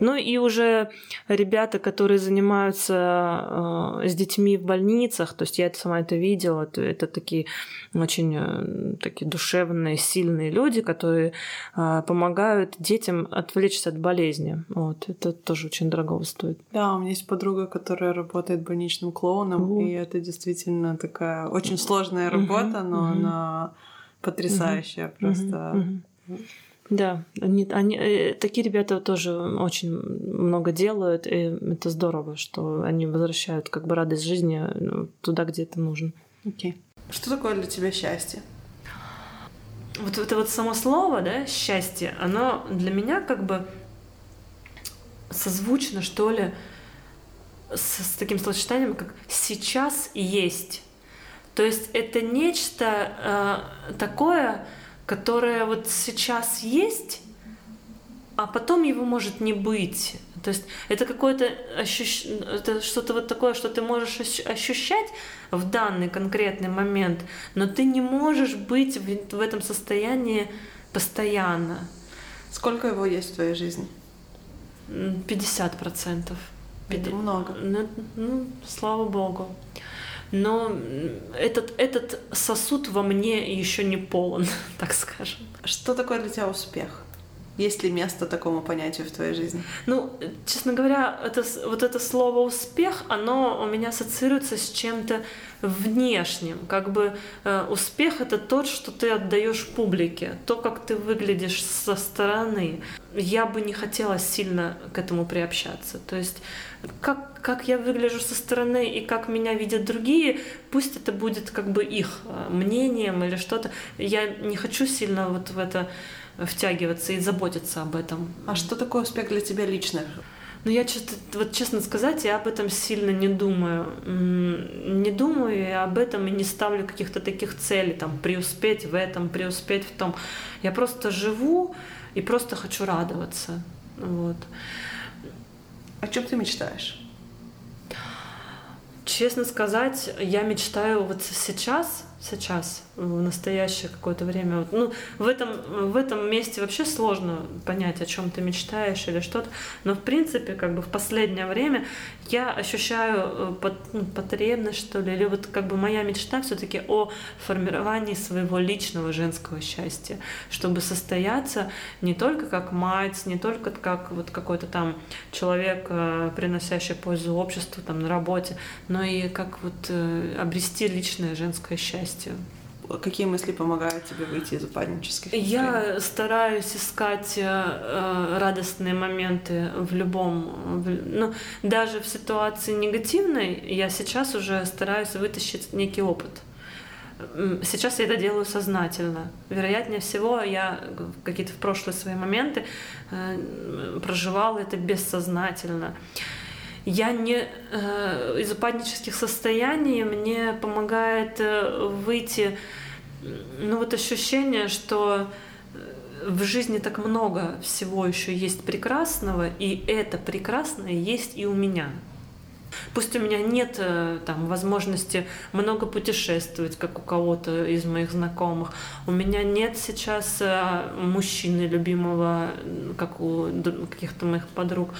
Ну и уже ребята, которые занимаются с детьми в больницах, то есть я это сама это видела, это, это такие очень э, такие душевные, сильные люди, которые а, помогают детям отвлечься от болезни. Вот, это тоже очень дорого стоит. Да, у меня есть подруга, которая работает больничным клоуном, вот. и это действительно такая очень сложная работа, но угу. она потрясающая угу. просто. Угу. Да, они, они, э, такие ребята тоже очень много делают, и это здорово, что они возвращают как бы радость жизни ну, туда, где это нужно. Окей. Okay. Что такое для тебя счастье? Вот это вот само слово, да, счастье, оно для меня как бы созвучно, что ли, с, с таким словосочетанием, как сейчас есть. То есть это нечто э, такое, которое вот сейчас есть, а потом его может не быть. То есть это какое-то ощущ... это что-то вот такое, что ты можешь ощущать в данный конкретный момент, но ты не можешь быть в, в этом состоянии постоянно. Сколько его есть в твоей жизни? 50 процентов. Это много. Ну, ну, слава богу. Но этот, этот сосуд во мне еще не полон, так скажем. Что такое для тебя успех? Есть ли место такому понятию в твоей жизни? Ну, честно говоря, это, вот это слово «успех», оно у меня ассоциируется с чем-то внешним. Как бы э, успех — это тот, что ты отдаешь публике, то, как ты выглядишь со стороны. Я бы не хотела сильно к этому приобщаться. То есть как, как я выгляжу со стороны и как меня видят другие, пусть это будет как бы их э, мнением или что-то. Я не хочу сильно вот в это втягиваться и заботиться об этом. А что такое успех для тебя лично? Ну, я вот честно сказать, я об этом сильно не думаю. Не думаю и об этом и не ставлю каких-то таких целей, там, преуспеть в этом, преуспеть в том. Я просто живу и просто хочу радоваться. Вот. О чем ты мечтаешь? Честно сказать, я мечтаю вот сейчас сейчас, в настоящее какое-то время. Ну, в этом, в этом месте вообще сложно понять, о чем ты мечтаешь или что-то. Но, в принципе, как бы в последнее время я ощущаю э, ну, потребность, что ли, или вот как бы моя мечта все-таки о формировании своего личного женского счастья, чтобы состояться не только как мать, не только как вот какой-то там человек, э, приносящий пользу обществу там на работе, но и как вот э, обрести личное женское счастье какие мысли помогают тебе выйти из упаднических Я стараюсь искать э, радостные моменты в любом, в, ну, даже в ситуации негативной, я сейчас уже стараюсь вытащить некий опыт. Сейчас я это делаю сознательно. Вероятнее всего, я какие-то в прошлые свои моменты э, проживала это бессознательно. Я не э, из упаднических состояний мне помогает э, выйти ну вот ощущение, что э, в жизни так много всего еще есть прекрасного, и это прекрасное есть и у меня. Пусть у меня нет э, там, возможности много путешествовать, как у кого-то из моих знакомых. У меня нет сейчас э, мужчины любимого, как у каких-то моих подруг.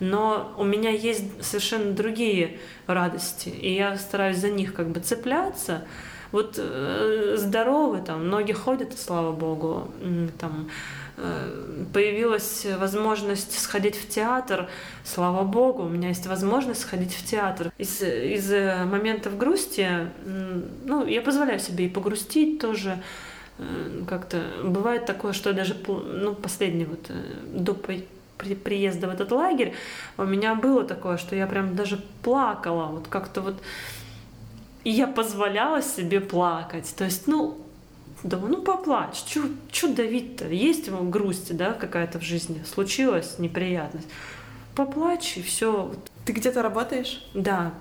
Но у меня есть совершенно другие радости, и я стараюсь за них как бы цепляться вот э, здоровы, там, ноги ходят, слава богу, там, появилась возможность сходить в театр, слава богу, у меня есть возможность сходить в театр. Из, из моментов грусти, ну, я позволяю себе и погрустить тоже, э, как-то бывает такое, что даже, ну, последний вот, э, до при, приезда в этот лагерь у меня было такое, что я прям даже плакала, вот как-то вот и я позволяла себе плакать. То есть, ну, думаю, ну поплачь, что давить-то? Есть ему грусть, да, какая-то в жизни, случилась неприятность. Поплачь, и все. Ты где-то работаешь? Да.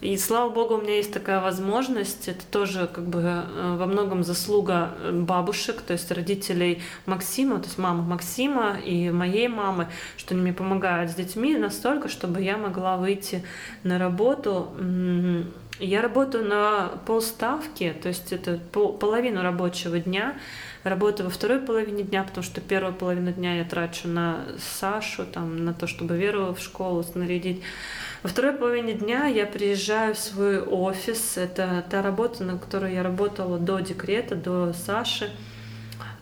И слава богу, у меня есть такая возможность. Это тоже как бы э, во многом заслуга э, бабушек, то есть родителей Максима, то есть мамы Максима и моей мамы, что они мне помогают с детьми настолько, чтобы я могла выйти на работу я работаю на полставки, то есть это половину рабочего дня. Работаю во второй половине дня, потому что первую половину дня я трачу на Сашу, там, на то, чтобы Веру в школу снарядить. Во второй половине дня я приезжаю в свой офис. Это та работа, на которой я работала до декрета, до Саши.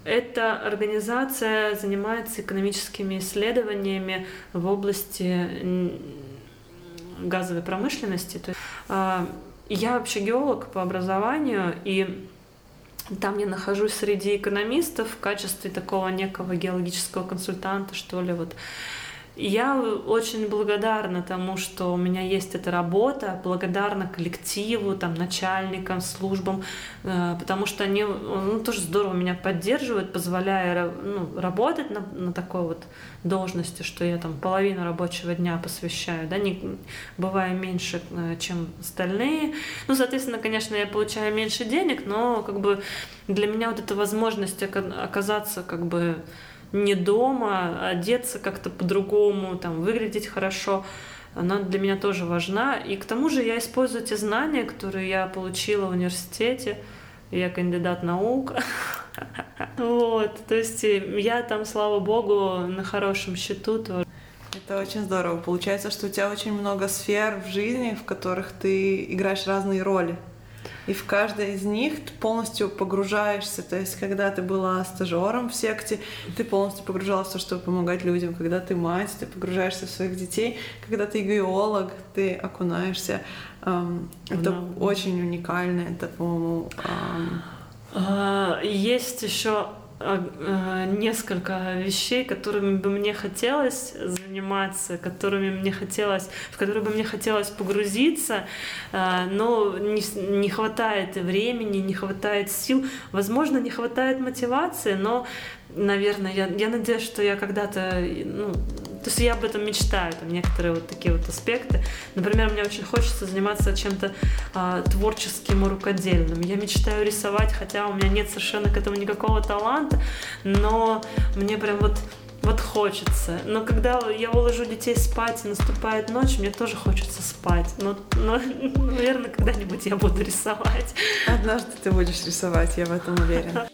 Эта организация занимается экономическими исследованиями в области газовой промышленности. То есть, а, я вообще геолог по образованию, и там я нахожусь среди экономистов в качестве такого некого геологического консультанта, что ли, вот. Я очень благодарна тому, что у меня есть эта работа, благодарна коллективу, там, начальникам, службам, э, потому что они ну, тоже здорово меня поддерживают, позволяя ну, работать на, на такой вот должности, что я там половину рабочего дня посвящаю, да, не, бывая меньше, э, чем остальные. Ну, соответственно, конечно, я получаю меньше денег, но как бы для меня вот эта возможность оказаться как бы не дома, одеться как-то по-другому, там, выглядеть хорошо, она для меня тоже важна. И к тому же я использую те знания, которые я получила в университете. Я кандидат наук. Вот, то есть я там, слава богу, на хорошем счету тоже. Это очень здорово. Получается, что у тебя очень много сфер в жизни, в которых ты играешь разные роли и в каждой из них ты полностью погружаешься. То есть, когда ты была стажером в секте, ты полностью погружалась в то, чтобы помогать людям. Когда ты мать, ты погружаешься в своих детей. Когда ты геолог, ты окунаешься. Эм, это очень уникально. Это, по-моему... Эм... Есть еще несколько вещей, которыми бы мне хотелось заниматься, которыми мне хотелось, в которые бы мне хотелось погрузиться, э, но не, не хватает времени, не хватает сил, возможно, не хватает мотивации, но, наверное, я, я надеюсь, что я когда-то ну, то есть я об этом мечтаю, там некоторые вот такие вот аспекты. Например, мне очень хочется заниматься чем-то а, творческим и рукодельным. Я мечтаю рисовать, хотя у меня нет совершенно к этому никакого таланта, но мне прям вот вот хочется. Но когда я уложу детей спать и наступает ночь, мне тоже хочется спать. Но, но наверное, когда-нибудь я буду рисовать. Однажды ты будешь рисовать, я в этом уверена.